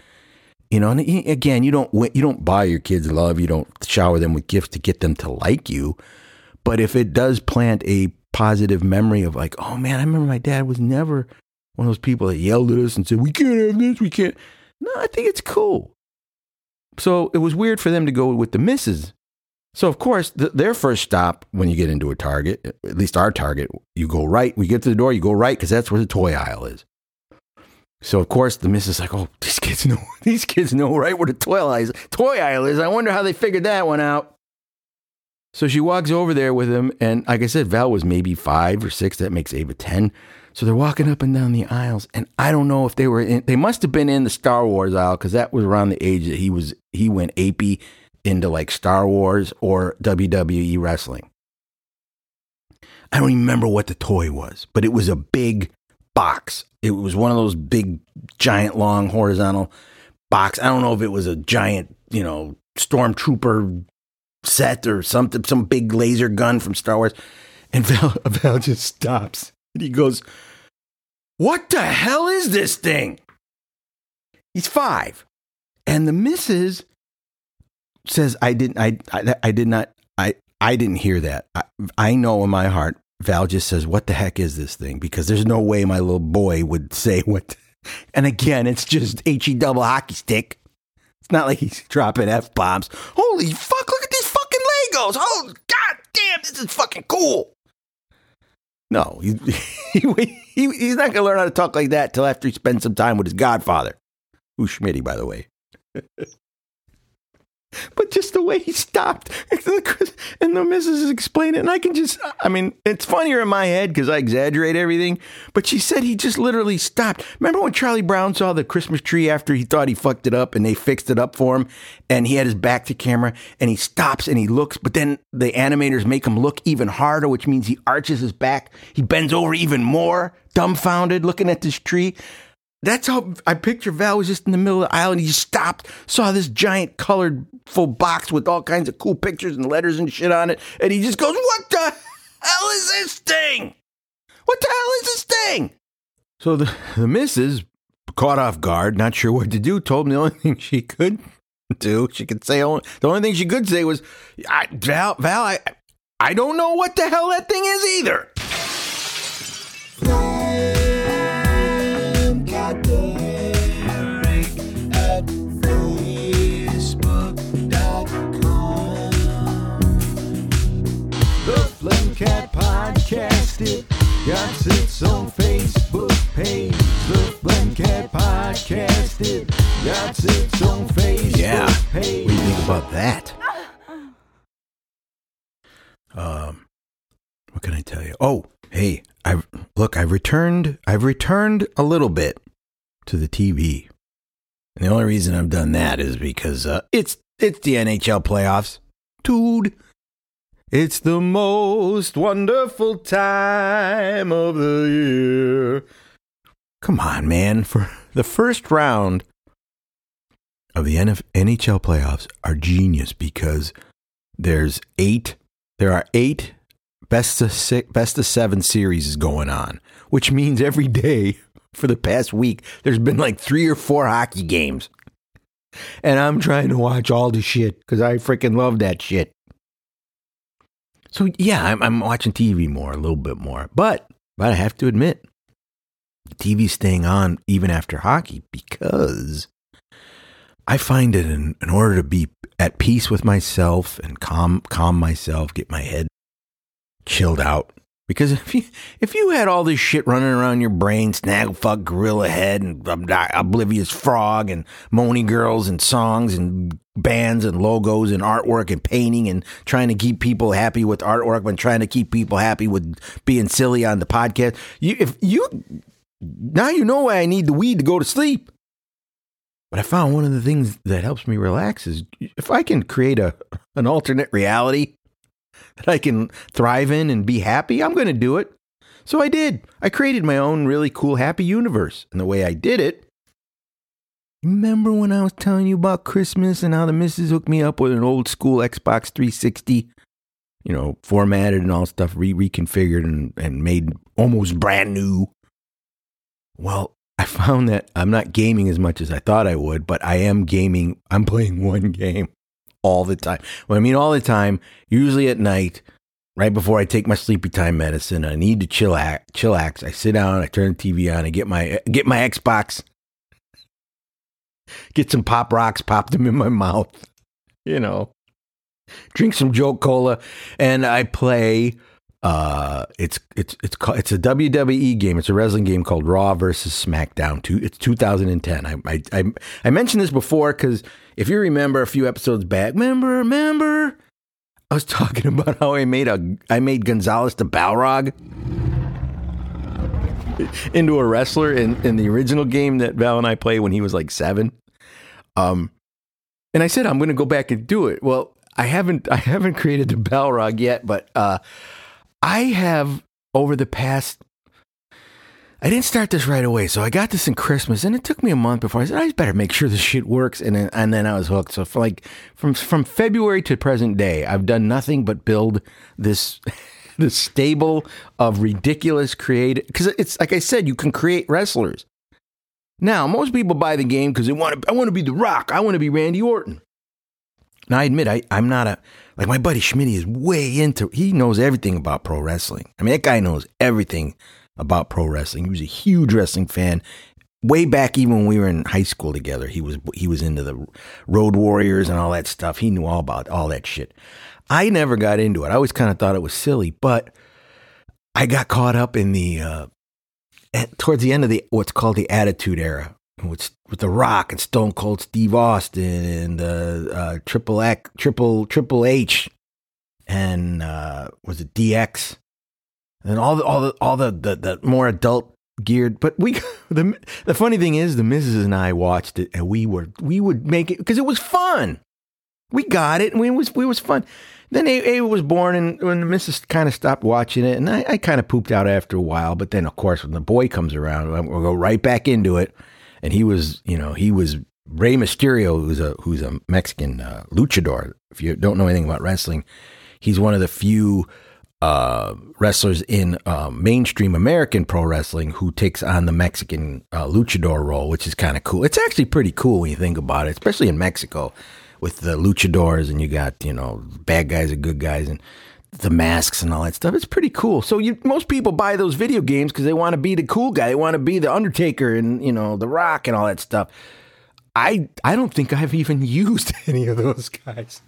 You know, and again, you don't you don't buy your kids love, you don't shower them with gifts to get them to like you, but if it does plant a positive memory of like, oh man, I remember my dad was never one of those people that yelled at us and said, We can't have this, we can't. No, I think it's cool. So it was weird for them to go with the misses. So, of course, the, their first stop when you get into a Target, at least our Target, you go right. We get to the door, you go right because that's where the toy aisle is. So, of course, the missus is like, oh, these kids know, these kids know right where the toy aisle is. Toy aisle is. I wonder how they figured that one out. So she walks over there with him, and like I said, Val was maybe five or six. That makes Ava ten. So they're walking up and down the aisles, and I don't know if they were in. They must have been in the Star Wars aisle because that was around the age that he was. He went apey into like Star Wars or WWE wrestling. I don't remember what the toy was, but it was a big box. It was one of those big, giant, long, horizontal box. I don't know if it was a giant, you know, stormtrooper set or something, some big laser gun from Star Wars. And Val, Val just stops and he goes, What the hell is this thing? He's five. And the missus says, I didn't, I, I, I did not, I, I didn't hear that. I, I know in my heart, Val just says, What the heck is this thing? Because there's no way my little boy would say what. And again, it's just H E double hockey stick. It's not like he's dropping F bombs. Holy fuck, look at these fucking Legos. Oh, god damn, this is fucking cool. No, he, he, he, he's not to learn how to talk like that till after he spends some time with his godfather, who's Schmitty, by the way. but just the way he stopped and the missus is explaining and i can just i mean it's funnier in my head because i exaggerate everything but she said he just literally stopped. Remember when charlie brown saw the christmas tree after he thought he fucked it up and they fixed it up for him and he had his back to camera and he stops and he looks but then the animators make him look even harder which means he arches his back. He bends over even more dumbfounded looking at this tree that's how I picture Val was just in the middle of the aisle and he stopped, saw this giant colored full box with all kinds of cool pictures and letters and shit on it, and he just goes, What the hell is this thing? What the hell is this thing? So the, the missus, caught off guard, not sure what to do, told him the only thing she could do, she could say, only, the only thing she could say was, I, Val, Val, I, I don't know what the hell that thing is either. Cat Podcast. It got its own Facebook page. The Blendcat Podcast. It got its own Facebook Yeah. page. What do you think about that? Um, what can I tell you? Oh, hey, I look. I've returned. I've returned a little bit to the TV, and the only reason I've done that is because uh, it's it's the NHL playoffs, dude. It's the most wonderful time of the year. Come on, man! For the first round of the NHL playoffs are genius because there's eight. There are eight best of six, best of seven series going on, which means every day for the past week there's been like three or four hockey games, and I'm trying to watch all the shit because I freaking love that shit. So yeah, I'm, I'm watching TV more, a little bit more, but but I have to admit, TV's staying on even after hockey because I find it in, in order to be at peace with myself and calm calm myself, get my head chilled out. Because if you if you had all this shit running around your brain, Snagglefuck, Gorilla Head, and um, Oblivious Frog, and Moni Girls, and songs, and bands, and logos, and artwork, and painting, and trying to keep people happy with artwork, and trying to keep people happy with being silly on the podcast, you if you now you know why I need the weed to go to sleep. But I found one of the things that helps me relax is if I can create a an alternate reality that I can thrive in and be happy, I'm going to do it. So I did. I created my own really cool happy universe. And the way I did it, remember when I was telling you about Christmas and how the missus hooked me up with an old school Xbox 360? You know, formatted and all stuff, re reconfigured and, and made almost brand new. Well, I found that I'm not gaming as much as I thought I would, but I am gaming. I'm playing one game all the time. When I mean all the time, usually at night, right before I take my sleepy time medicine, I need to chillax. Chillax. I sit down, I turn the TV on, I get my get my Xbox, get some pop rocks, pop them in my mouth, you know, drink some Joe Cola, and I play. Uh, it's it's it's called, it's a WWE game. It's a wrestling game called Raw versus SmackDown. Two, it's 2010. I I I, I mentioned this before because if you remember a few episodes back, remember remember, I was talking about how I made a I made Gonzalez to Balrog. into a wrestler in, in the original game that Val and I played when he was like seven. Um, and I said I'm going to go back and do it. Well, I haven't I haven't created the Balrog yet, but uh, I have over the past. I didn't start this right away, so I got this in Christmas, and it took me a month before I said I better make sure this shit works, and then and then I was hooked. So like from from February to present day, I've done nothing but build this this stable of ridiculous creative because it's like I said, you can create wrestlers. Now, most people buy the game because they want to. I want to be The Rock. I want to be Randy Orton. Now, I admit I, I'm not a like my buddy Schmidt is way into. He knows everything about pro wrestling. I mean, that guy knows everything about pro wrestling. He was a huge wrestling fan. Way back, even when we were in high school together, he was he was into the Road Warriors and all that stuff. He knew all about all that shit. I never got into it. I always kind of thought it was silly, but I got caught up in the uh, at, towards the end of the what's called the Attitude Era, with with The Rock and Stone Cold Steve Austin and uh, uh, Triple X, Triple Triple H, and uh, was it DX, and all the all the all the the, the more adult geared. But we the the funny thing is, the missus and I watched it, and we were we would make it because it was fun. We got it, and we, was it was fun. Then Ava was born, and when the missus kind of stopped watching it, and I, I kind of pooped out after a while. But then, of course, when the boy comes around, we'll go right back into it. And he was, you know, he was Rey Mysterio, who's a who's a Mexican uh, luchador. If you don't know anything about wrestling, he's one of the few uh, wrestlers in uh, mainstream American pro wrestling who takes on the Mexican uh, luchador role, which is kind of cool. It's actually pretty cool when you think about it, especially in Mexico with the luchadors and you got, you know, bad guys and good guys and the masks and all that stuff. It's pretty cool. So you, most people buy those video games because they want to be the cool guy. They want to be the Undertaker and, you know, The Rock and all that stuff. I, I don't think I've even used any of those guys.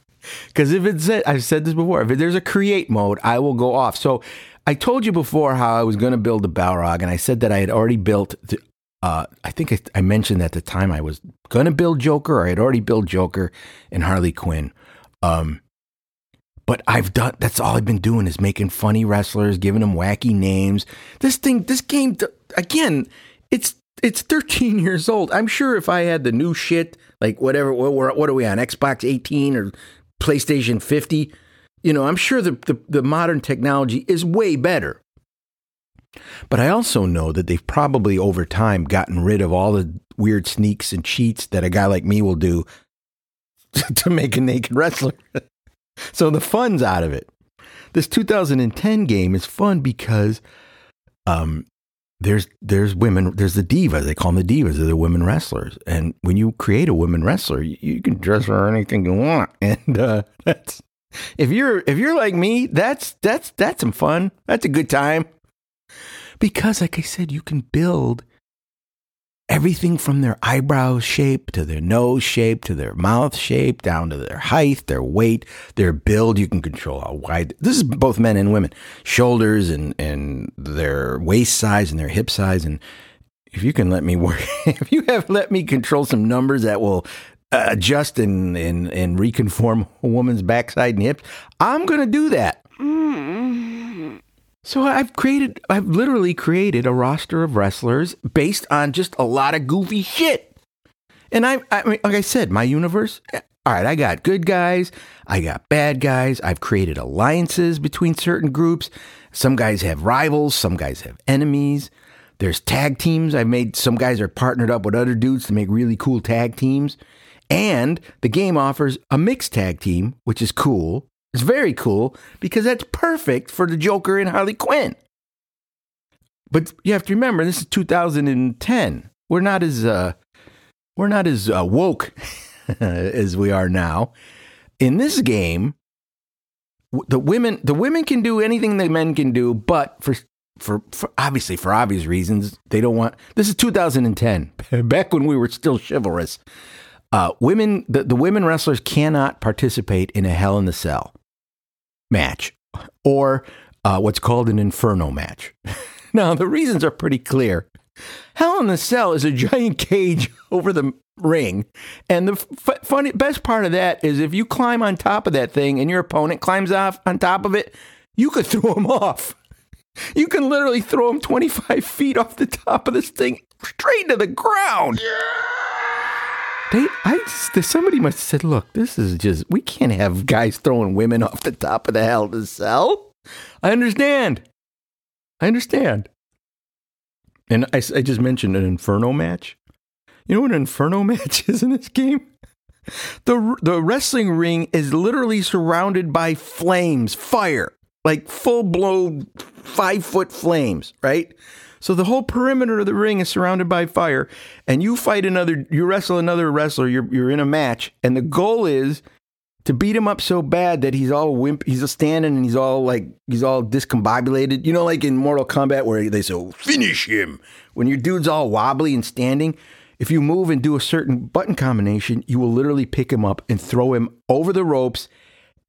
Because if it's, it, I've said this before, if there's a create mode, I will go off. So I told you before how I was going to build a Balrog, and I said that I had already built the, uh, I think I, I, mentioned at the time I was going to build Joker, I had already built Joker and Harley Quinn. Um, but I've done that's all I've been doing is making funny wrestlers, giving them wacky names. This thing, this game, again, it's it's 13 years old. I'm sure if I had the new shit, like whatever, what, what are we on Xbox 18 or PlayStation 50? You know, I'm sure the, the, the modern technology is way better. But I also know that they've probably over time gotten rid of all the weird sneaks and cheats that a guy like me will do to make a naked wrestler. so the fun's out of it. This 2010 game is fun because um, there's there's women there's the divas. They call them the divas. They're the women wrestlers. And when you create a women wrestler you, you can dress her anything you want. And uh, that's if you're if you're like me that's that's that's some fun. That's a good time because, like I said, you can build everything from their eyebrow shape to their nose shape to their mouth shape down to their height, their weight, their build. You can control how wide. This is both men and women. Shoulders and and their waist size and their hip size. And if you can let me work, if you have let me control some numbers that will adjust and and and reconform a woman's backside and hips, I'm going to do that. Mm. So I've created, I've literally created a roster of wrestlers based on just a lot of goofy shit. And I, I mean, like I said, my universe. Eh, all right, I got good guys, I got bad guys. I've created alliances between certain groups. Some guys have rivals, some guys have enemies. There's tag teams. I've made some guys are partnered up with other dudes to make really cool tag teams. And the game offers a mixed tag team, which is cool. It's very cool because that's perfect for the Joker and Harley Quinn. But you have to remember, this is 2010. We're not as uh, we're not as uh, woke as we are now. In this game, the women the women can do anything the men can do, but for for, for obviously for obvious reasons, they don't want. This is 2010, back when we were still chivalrous. Uh, women, the, the women wrestlers cannot participate in a Hell in the Cell match or uh, what's called an inferno match. now, the reasons are pretty clear. Hell in the Cell is a giant cage over the ring. And the f- funny best part of that is if you climb on top of that thing and your opponent climbs off on top of it, you could throw him off. You can literally throw him 25 feet off the top of this thing straight to the ground. They, I somebody must have said, look, this is just, we can't have guys throwing women off the top of the hell to sell. I understand. I understand. And I, I just mentioned an Inferno match. You know what an Inferno match is in this game? The, the wrestling ring is literally surrounded by flames, fire, like full blown five foot flames, right? So the whole perimeter of the ring is surrounded by fire, and you fight another, you wrestle another wrestler, you're, you're in a match, and the goal is to beat him up so bad that he's all wimp, he's standing and he's all like, he's all discombobulated. You know, like in Mortal Kombat where they say, "Oh, finish him. When your dude's all wobbly and standing, if you move and do a certain button combination, you will literally pick him up and throw him over the ropes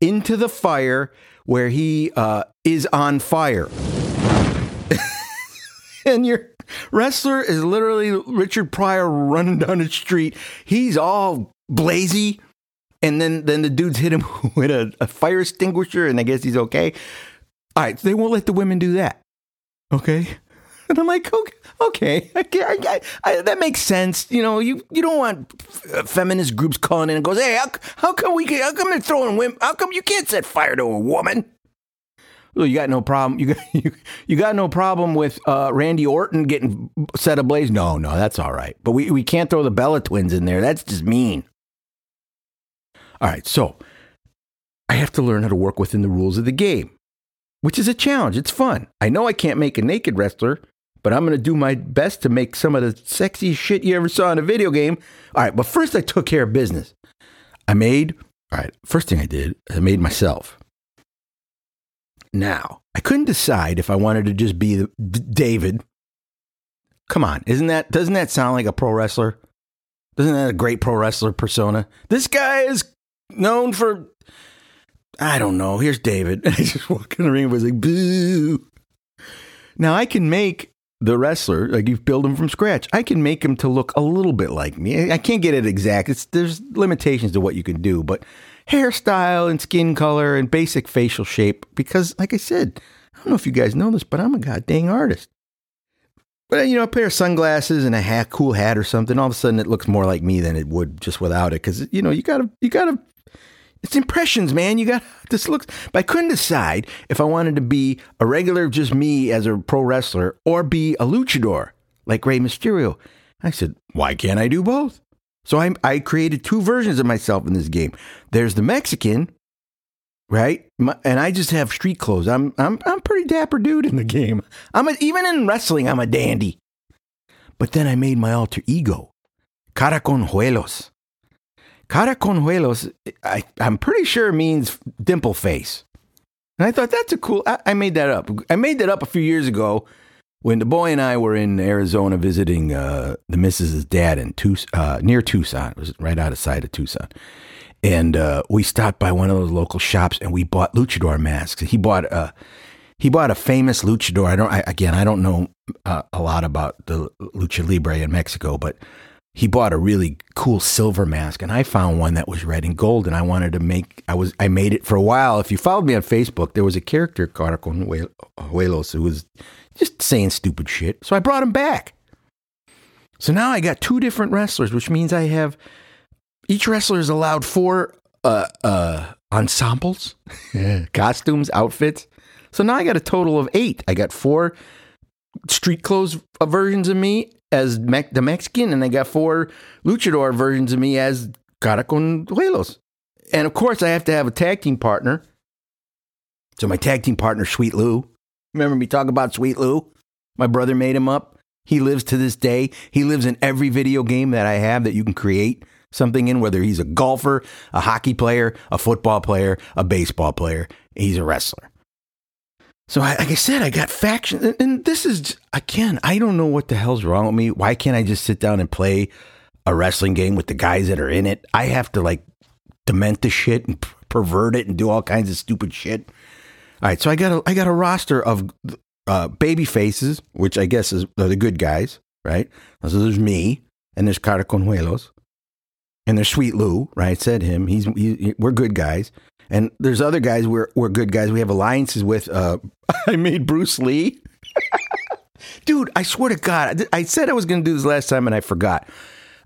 into the fire where he uh, is on fire. And your wrestler is literally Richard Pryor running down the street. He's all blazy. And then, then the dudes hit him with a, a fire extinguisher, and I guess he's okay. All right, so they won't let the women do that. Okay. And I'm like, okay, okay, I, I, I, that makes sense. You know, you, you don't want uh, feminist groups calling in and goes, hey, how, how come we can, how come they're throwing women? How come you can't set fire to a woman? You got no problem. You got you, you got no problem with uh, Randy Orton getting set ablaze. No, no, that's all right. But we, we can't throw the Bella twins in there. That's just mean. All right, so I have to learn how to work within the rules of the game, which is a challenge. It's fun. I know I can't make a naked wrestler, but I'm going to do my best to make some of the sexiest shit you ever saw in a video game. All right, but first I took care of business. I made, all right, first thing I did, I made myself. Now, I couldn't decide if I wanted to just be the, D- David. Come on, isn't that doesn't that sound like a pro wrestler? Doesn't that a great pro wrestler persona? This guy is known for I don't know. Here's David. I just walk in the ring and was like, boo. Now I can make the wrestler, like you've built him from scratch. I can make him to look a little bit like me. I can't get it exact. It's there's limitations to what you can do, but hairstyle and skin color and basic facial shape. Because, like I said, I don't know if you guys know this, but I'm a goddamn artist. But you know, a pair of sunglasses and a hat, cool hat or something. All of a sudden, it looks more like me than it would just without it. Because you know, you gotta, you gotta. It's impressions, man. You got this looks. But I couldn't decide if I wanted to be a regular, just me as a pro wrestler, or be a luchador like Rey Mysterio. I said, why can't I do both? So I, I created two versions of myself in this game. There's the Mexican, right? My, and I just have street clothes. I'm I'm I'm pretty dapper dude in the game. I'm a, even in wrestling. I'm a dandy. But then I made my alter ego, Cara Conjuelos. Cara Conjuelos, I, I'm pretty sure means dimple face. And I thought that's a cool. I, I made that up. I made that up a few years ago when the boy and I were in Arizona visiting uh, the missus's dad in Tucson, uh, near Tucson. It was right out of sight of Tucson. And uh, we stopped by one of those local shops and we bought luchador masks. He bought a he bought a famous luchador. I don't I, again I don't know uh, a lot about the lucha libre in Mexico, but he bought a really cool silver mask and I found one that was red and gold and I wanted to make I was I made it for a while. If you followed me on Facebook, there was a character Cara Huelos who was just saying stupid shit. So I brought him back. So now I got two different wrestlers, which means I have each wrestler is allowed four uh, uh, ensembles, costumes, outfits. So now I got a total of eight. I got four street clothes versions of me as Me- the Mexican, and I got four luchador versions of me as Cara Conjuelos. And of course, I have to have a tag team partner. So my tag team partner, Sweet Lou. Remember me talking about Sweet Lou? My brother made him up. He lives to this day. He lives in every video game that I have that you can create something in, whether he's a golfer, a hockey player, a football player, a baseball player. He's a wrestler. So, like I said, I got factions. And this is, again, I don't know what the hell's wrong with me. Why can't I just sit down and play a wrestling game with the guys that are in it? I have to like dement the shit and pervert it and do all kinds of stupid shit. All right, so I got a I got a roster of uh, baby faces, which I guess is are the good guys, right? So there's me, and there's Cara Conjuelos, and there's Sweet Lou, right? Said him. He's he, we're good guys, And there's other guys we're we're good guys. We have alliances with. Uh, I made Bruce Lee. Dude, I swear to God, I said I was going to do this last time and I forgot.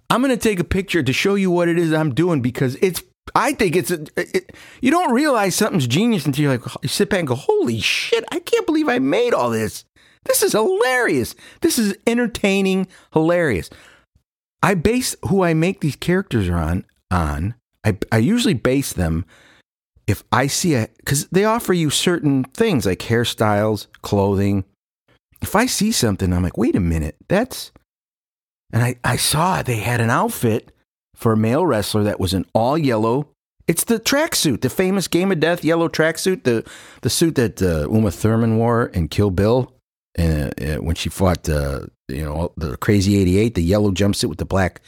I'm going to take a picture to show you what it is I'm doing because it's. I think it's. A, it, you don't realize something's genius until you're like, you sit back and go, "Holy shit! I can't believe I made all this. This is hilarious. This is entertaining, hilarious." I base who I make these characters on on. I I usually base them if I see a because they offer you certain things like hairstyles, clothing. If I see something, I'm like, wait a minute, that's. And I, I saw they had an outfit for a male wrestler that was in all yellow. It's the tracksuit, the famous Game of Death yellow tracksuit, the the suit that uh, Uma Thurman wore in Kill Bill, uh, uh, when she fought, uh, you know, the Crazy Eighty Eight, the yellow jumpsuit with the black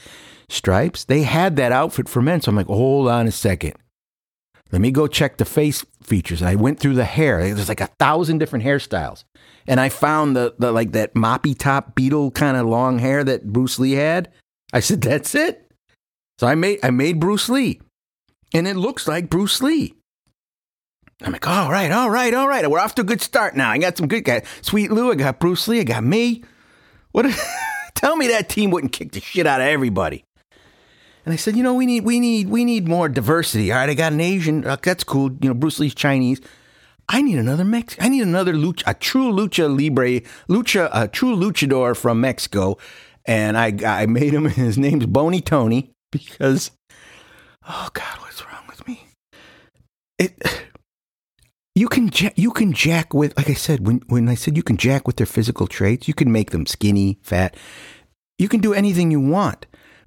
stripes. They had that outfit for men, so I'm like, hold on a second. Let me go check the face features. And I went through the hair. There's like a thousand different hairstyles. And I found the, the like that moppy top Beatle kind of long hair that Bruce Lee had. I said, that's it. So I made I made Bruce Lee. And it looks like Bruce Lee. I'm like, all right, all right, all right. We're off to a good start now. I got some good guys. Sweet Lou, I got Bruce Lee, I got me. What tell me that team wouldn't kick the shit out of everybody. And I said, you know, we need, we need, we need more diversity. All right, I got an Asian. Uh, that's cool. You know, Bruce Lee's Chinese. I need another Mex. I need another lucha, a true lucha libre, lucha, a true luchador from Mexico. And I, I made him. His name's Bony Tony because, oh God, what's wrong with me? It. You can jack, you can jack with like I said when when I said you can jack with their physical traits. You can make them skinny, fat. You can do anything you want.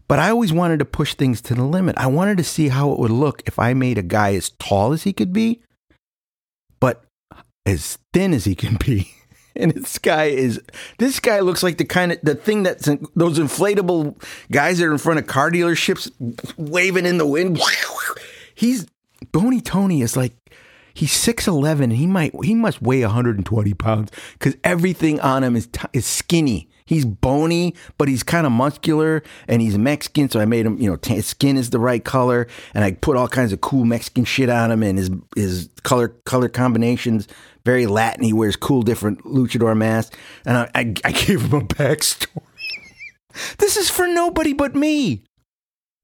But I always wanted to push things to the limit. I wanted to see how it would look if I made a guy as tall as he could be, but as thin as he can be. And this guy is this guy looks like the kind of the thing that's in, those inflatable guys that are in front of car dealerships waving in the wind. He's Bony Tony is like he's six eleven and he might he must weigh 120 pounds because everything on him is t- is skinny. He's bony, but he's kind of muscular and he's Mexican. So I made him, you know, t- his skin is the right color and I put all kinds of cool Mexican shit on him and his, his color, color combinations, very Latin. He wears cool, different luchador masks. And I, I, I gave him a backstory. this is for nobody but me.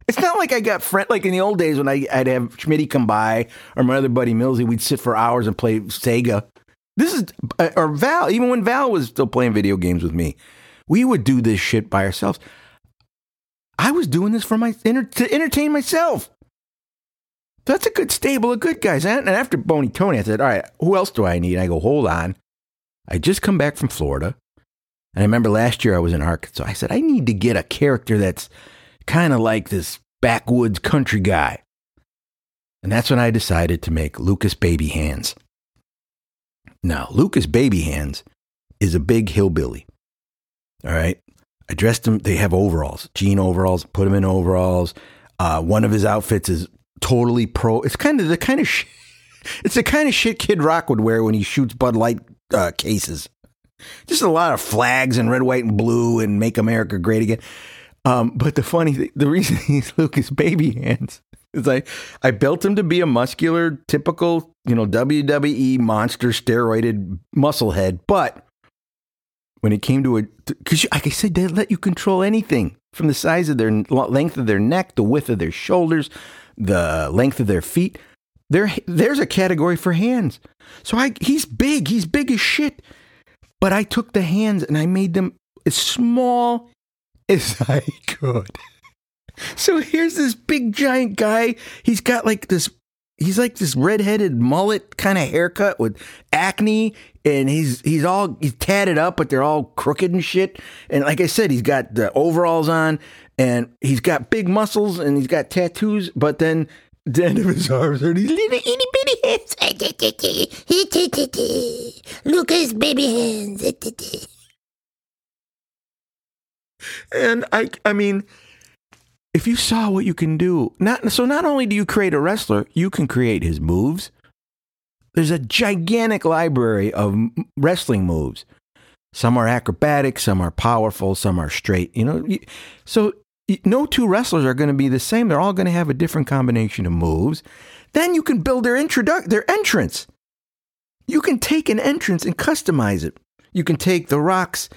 It's not like I got friend like in the old days when I, I'd have Schmitty come by or my other buddy Millsy. We'd sit for hours and play Sega. This is uh, or Val. Even when Val was still playing video games with me, we would do this shit by ourselves. I was doing this for my to entertain myself. That's a good stable of good guys. And after Bony Tony, I said, "All right, who else do I need?" I go, "Hold on." I just come back from Florida, and I remember last year I was in Arkansas. I said, "I need to get a character that's kind of like this backwoods country guy," and that's when I decided to make Lucas Babyhands. Now, Lucas Babyhands is a big hillbilly. All right. I dressed him. They have overalls, jean overalls, put him in overalls. Uh, one of his outfits is totally pro. It's kind of the kind of it's the kind of shit Kid Rock would wear when he shoots Bud Light uh, cases. Just a lot of flags and red, white, and blue and make America great again. Um, but the funny thing, the reason he's Lucas Babyhands is I, I built him to be a muscular, typical, you know, WWE monster steroided muscle head. But when it came to a, because like I said, they let you control anything from the size of their length of their neck, the width of their shoulders, the length of their feet. There, there's a category for hands. So I, he's big. He's big as shit. But I took the hands and I made them as small as I could. So here's this big giant guy. He's got like this he's like this redheaded mullet kind of haircut with acne and he's he's all he's tatted up but they're all crooked and shit. And like i said he's got the overalls on and he's got big muscles and he's got tattoos but then the end of his arms are these little itty bitty hands. Lucas Babyhands. And i i mean if you saw what you can do, not so not only do you create a wrestler, you can create his moves. There's a gigantic library of wrestling moves. Some are acrobatic, some are powerful, some are straight. You know, so no two wrestlers are going to be the same. They're all going to have a different combination of moves. Then you can build their introduc- their entrance. You can take an entrance and customize it. You can take the Rock's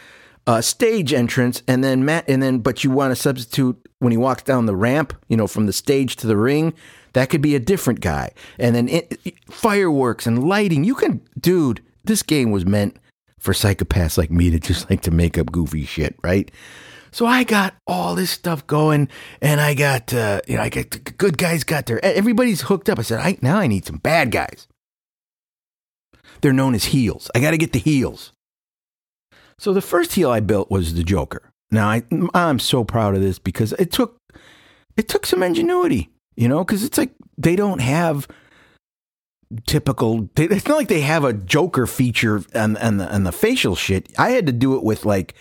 uh, stage entrance and then Matt and then but you want to substitute when he walks down the ramp, you know, from the stage to the ring. That could be a different guy. And then it, fireworks and lighting. You can, dude. This game was meant for psychopaths like me to just like to make up goofy shit, right? So I got all this stuff going, and I got uh, you know I got the good guys got their everybody's hooked up. I said, I now I need some bad guys. They're known as heels. I got to get the heels. So the first heel I built was the Joker. Now I I'm so proud of this because it took it took some ingenuity, you know, because it's like they don't have typical. It's not like they have a Joker feature and and the, and the facial shit. I had to do it with like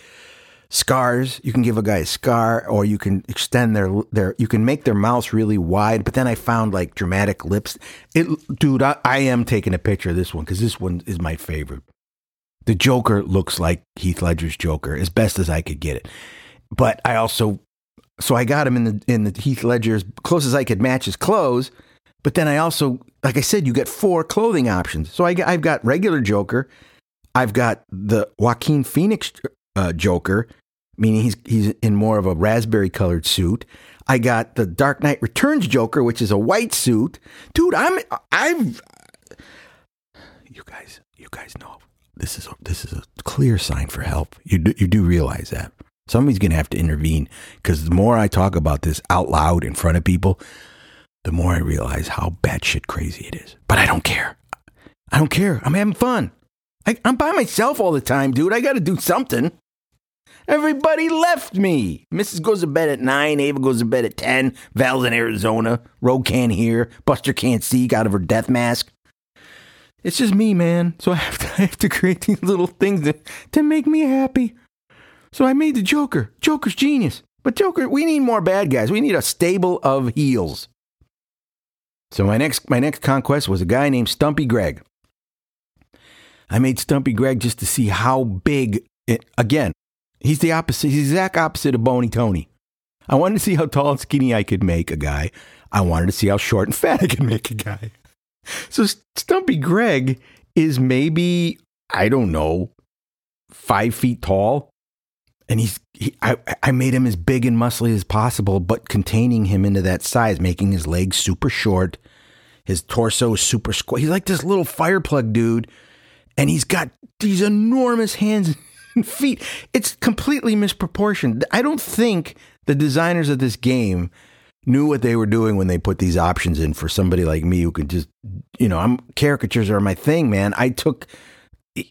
scars. You can give a guy a scar, or you can extend their their. You can make their mouths really wide. But then I found like dramatic lips. It, dude, I, I am taking a picture of this one because this one is my favorite. The Joker looks like Heath Ledger's Joker as best as I could get it. But I also, so I got him in the in the Heath Ledger as close as I could match his clothes. But then I also, like I said, you get four clothing options. So I, I've got regular Joker. I've got the Joaquin Phoenix uh, Joker, meaning he's he's in more of a raspberry colored suit. I got the Dark Knight Returns Joker, which is a white suit. Dude, I'm I've you guys you guys know this is a, this is a clear sign for help. You do, you do realize that somebody's gonna have to intervene because the more I talk about this out loud in front of people, the more I realize how batshit crazy it is. But I don't care. I don't care. I'm having fun. I, I'm by myself all the time, dude. I got to do something. Everybody left me. Mrs. goes to bed at 9. Ava goes to bed at 10. Val's in Arizona. Rogue can't hear. Buster can't see out of her death mask. It's just me, man. So I have to, I have to create these little things to, to make me happy. So I made the Joker. Joker's genius. But Joker, we need more bad guys. We need a stable of heels. So my next my next conquest was a guy named Stumpy Greg. I made Stumpy Greg just to see how big it, again, he's the opposite he's the exact opposite of Bony Tony. I wanted to see how tall and skinny I could make a guy. I wanted to see how short and fat I could make a guy. So Stumpy Greg is maybe, I don't know, five feet tall. And he's, he, I, I made him as big and muscly as possible, but containing him into that size, making his legs super short, his torso is super square. He's like this little fire plug dude, and he's got these enormous hands and feet. It's completely misproportioned. I don't think the designers of this game knew what they were doing when they put these options in for somebody like me who could just, you know, I'm caricatures are my thing, man. I took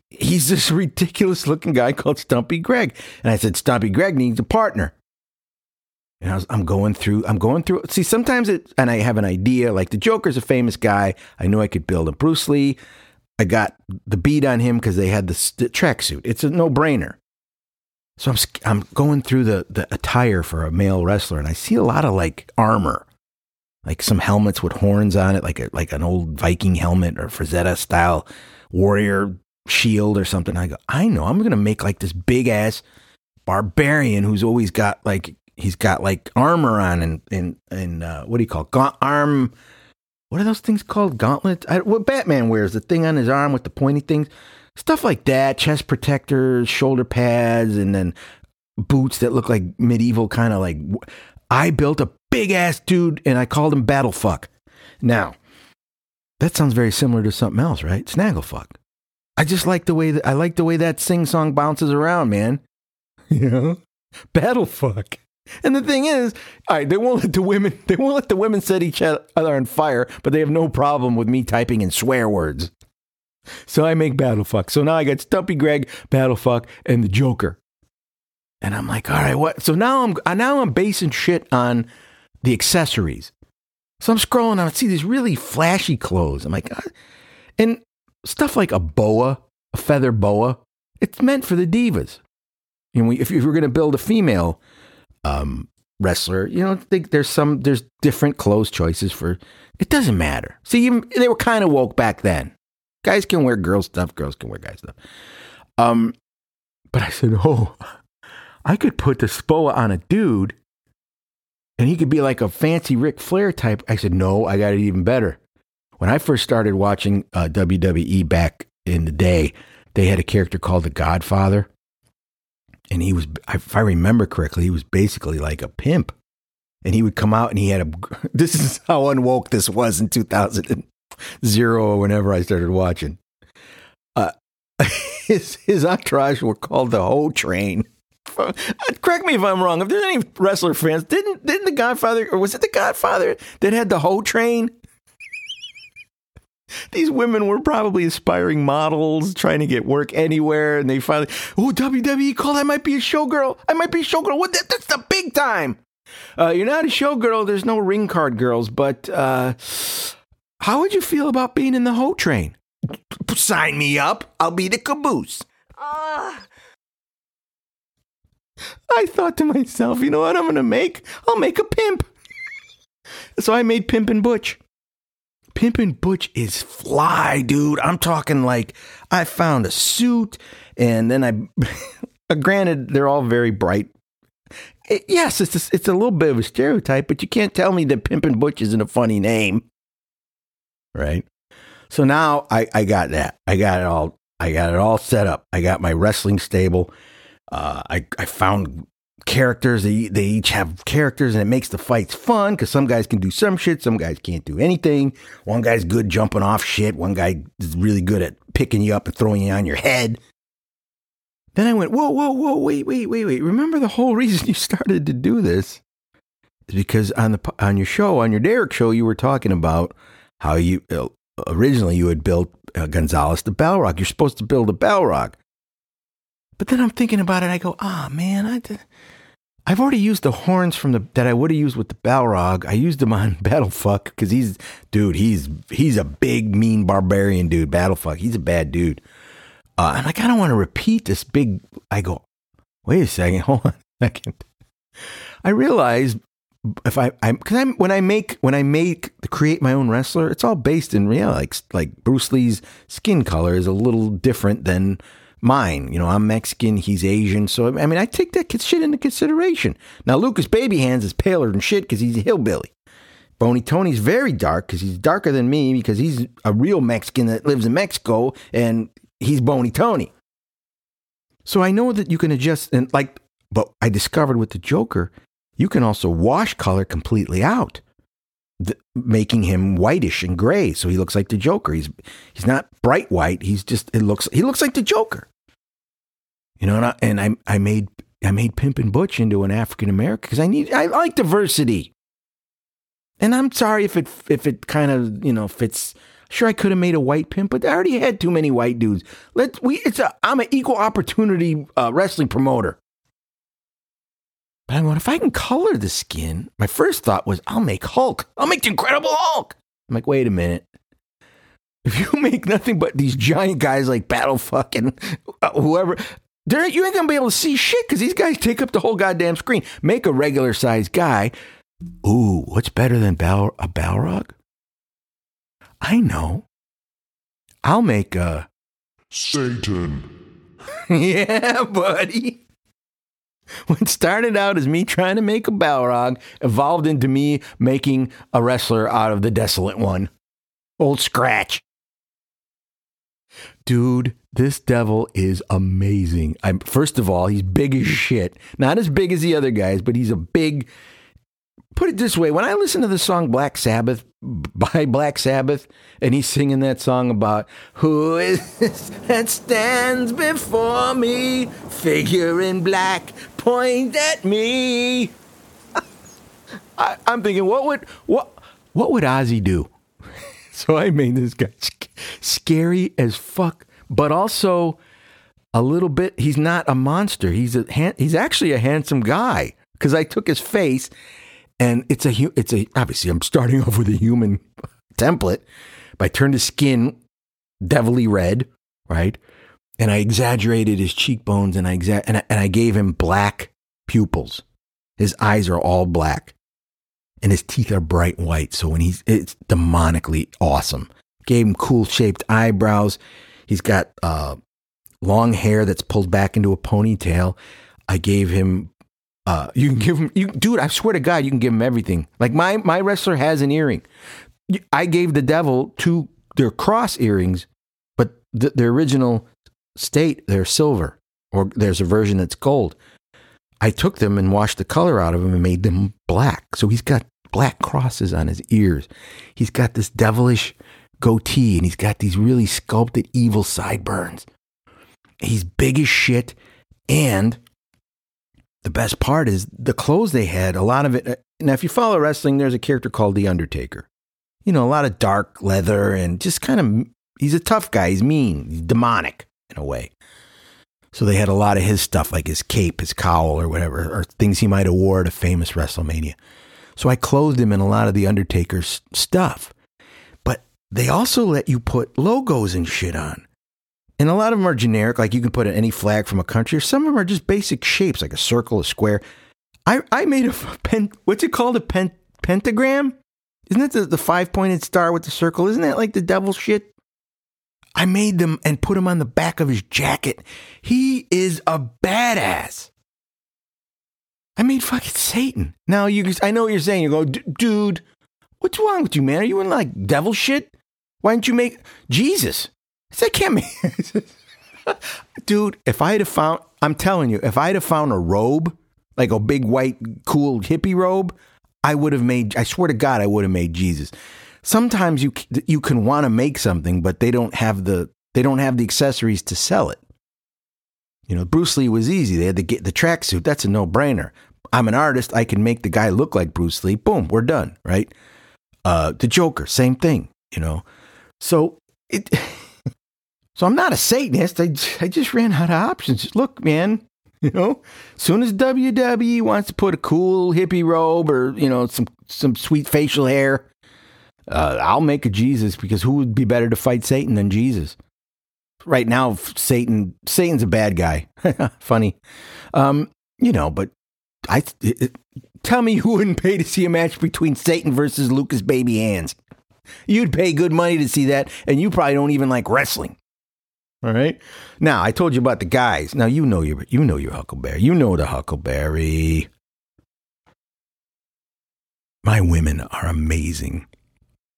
he's this ridiculous looking guy called Stumpy Greg. And I said, Stumpy Greg needs a partner. And I was, I'm going through, I'm going through. See, sometimes it, and I have an idea. Like the Joker's a famous guy. I knew I could build a Bruce Lee. I got the beat on him because they had the, the tracksuit. It's a no brainer. So I'm, I'm going through the, the attire for a male wrestler, and I see a lot of like armor, like some helmets with horns on it, like a, like an old Viking helmet or Frazetta style warrior shield or something. I go, I know, I'm gonna make like this big ass barbarian who's always got like he's got like armor on and and and uh, what do you call it? Gaunt arm? What are those things called? Gauntlets? I, what Batman wears? The thing on his arm with the pointy things, stuff like that. Chest protectors, shoulder pads, and then boots that look like medieval kind of like. I built a big ass dude and I called him Battlefuck. Now, that sounds very similar to something else, right? Snagglefuck. I just like the way that I like the way that sing song bounces around, man. You know, battle fuck. And the thing is, all right, they won't let the women they won't let the women set each other on fire, but they have no problem with me typing in swear words. So I make battle fuck. So now I got Stumpy Greg, battle fuck, and the Joker. And I'm like, all right, what? So now I'm now I'm basing shit on the accessories. So I'm scrolling and I see these really flashy clothes. I'm like, ah. and stuff like a boa, a feather boa, it's meant for the divas. You know, if you're going to build a female um, wrestler, you know, think there's some there's different clothes choices for. It doesn't matter. See, even, they were kind of woke back then. Guys can wear girl stuff. Girls can wear guy stuff. Um, but I said, oh, I could put the spoa on a dude, and he could be like a fancy Ric Flair type. I said, no, I got it even better. When I first started watching uh, WWE back in the day, they had a character called the Godfather. And he was, if I remember correctly, he was basically like a pimp. And he would come out and he had a, this is how unwoke this was in 2000 or whenever I started watching. Uh, his, his entourage were called the Ho Train. Uh, correct me if I'm wrong. If there's any wrestler fans, didn't didn't the Godfather or was it the Godfather that had the Ho Train? These women were probably aspiring models trying to get work anywhere, and they finally, oh WWE, call I might be a showgirl. I might be a showgirl. What? That, that's the big time. Uh, you're not a showgirl. There's no ring card girls, but uh, how would you feel about being in the Ho Train? Sign me up. I'll be the caboose. I thought to myself, you know what I'm going to make? I'll make a pimp. so I made Pimp and Butch. Pimpin' Butch is fly, dude. I'm talking like I found a suit and then I, granted, they're all very bright. It, yes, it's a, it's a little bit of a stereotype, but you can't tell me that Pimpin' Butch isn't a funny name. Right? So now I, I got that. I got it all. I got it all set up. I got my wrestling stable. Uh, I I found characters. They they each have characters, and it makes the fights fun because some guys can do some shit, some guys can't do anything. One guy's good jumping off shit. One guy is really good at picking you up and throwing you on your head. Then I went, whoa, whoa, whoa, wait, wait, wait, wait. Remember the whole reason you started to do this is because on the on your show, on your Derek show, you were talking about how you uh, originally you had built uh, Gonzalez the Balrog. You're supposed to build a Balrog. But then I'm thinking about it. I go, ah, oh, man, I, I've already used the horns from the that I would have used with the Balrog. I used them on Battlefuck because he's, dude, he's he's a big mean barbarian dude. Battlefuck, he's a bad dude. Uh, like, I don't want to repeat this big. I go, wait a second, hold on a second. I realize if I, I'm, because I'm when I make when I make create my own wrestler, it's all based in real. Like like Bruce Lee's skin color is a little different than mine. You know, I'm Mexican, he's Asian. So, I mean, I take that shit into consideration. Now, Lucas Babyhands is paler than shit because he's a hillbilly. Bony Tony's very dark because he's darker than me because he's a real Mexican that lives in Mexico and he's Bony Tony. So I know that you can adjust and like, but I discovered with the Joker, you can also wash color completely out. Making him whitish and gray, so he looks like the Joker. He's he's not bright white. He's just it looks he looks like the Joker. You know, and I, and I, I made I made Pimpin' Butch into an African American because I need I like diversity. And I'm sorry if it if it kind of you know fits. Sure, I could have made a white pimp, but I already had too many white dudes. Let's we it's a I'm an equal opportunity uh, wrestling promoter. But I'm going if I can color the skin. My first thought was I'll make Hulk. I'll make the Incredible Hulk. I'm like, wait a minute. If you make nothing but these giant guys like Battle fucking uh, whoever, there, you ain't gonna be able to see shit because these guys take up the whole goddamn screen. Make a regular sized guy. Ooh, what's better than Bal- a Balrog? I know. I'll make a Satan. yeah, buddy. What started out as me trying to make a Balrog evolved into me making a wrestler out of the Desolate One. Old Scratch. Dude, this devil is amazing. I'm, first of all, he's big as shit. Not as big as the other guys, but he's a big. Put it this way when I listen to the song Black Sabbath by Black Sabbath, and he's singing that song about who is this that stands before me, figure in black, point at me. I, I'm thinking, what would what what would Ozzy do? so I made this guy scary as fuck, but also a little bit. He's not a monster. He's a he's actually a handsome guy because I took his face, and it's a it's a obviously I'm starting off with a human template, but I turned his skin devilly red, right? And I exaggerated his cheekbones, and I exa- and I, and I gave him black pupils. His eyes are all black and his teeth are bright white. So when he's, it's demonically awesome. Gave him cool shaped eyebrows. He's got uh, long hair that's pulled back into a ponytail. I gave him Uh, you can give him, you, dude. I swear to God, you can give him everything. Like my my wrestler has an earring. I gave the devil two their cross earrings, but the, the original state they're silver, or there's a version that's gold. I took them and washed the color out of them and made them black. So he's got black crosses on his ears. He's got this devilish goatee and he's got these really sculpted evil sideburns. He's big as shit. And the best part is the clothes they had, a lot of it. Uh, now, if you follow wrestling, there's a character called The Undertaker. You know, a lot of dark leather and just kind of, he's a tough guy. He's mean, he's demonic in a way. So they had a lot of his stuff, like his cape, his cowl, or whatever, or things he might have wore at a famous WrestleMania. So I clothed him in a lot of the Undertaker's stuff. But they also let you put logos and shit on. And a lot of them are generic, like you can put any flag from a country, or some of them are just basic shapes, like a circle, a square. I, I made a pen, what's it called? A pen, pentagram? Isn't that the, the five pointed star with the circle? Isn't that like the devil shit? I made them and put them on the back of his jacket. He is a badass. I made fucking Satan. Now you, I know what you're saying. You go, "D- dude, what's wrong with you, man? Are you in like devil shit? Why didn't you make Jesus? I said, I can't make. dude, if I had found, I'm telling you, if I had found a robe, like a big white cool hippie robe, I would have made. I swear to God, I would have made Jesus. Sometimes you you can want to make something, but they don't have the they don't have the accessories to sell it. You know, Bruce Lee was easy. They had to get the tracksuit. That's a no brainer. I'm an artist. I can make the guy look like Bruce Lee. Boom, we're done. Right. Uh, the Joker, same thing. You know, so it. So I'm not a Satanist. I, I just ran out of options. Look, man, you know, soon as WWE wants to put a cool hippie robe or you know some some sweet facial hair, uh, I'll make a Jesus because who would be better to fight Satan than Jesus? Right now, Satan Satan's a bad guy. Funny, um, you know. But I it, tell me who wouldn't pay to see a match between Satan versus Lucas Babyhands. You'd pay good money to see that, and you probably don't even like wrestling. All right. Now I told you about the guys. Now you know your you know your Huckleberry. You know the Huckleberry. My women are amazing.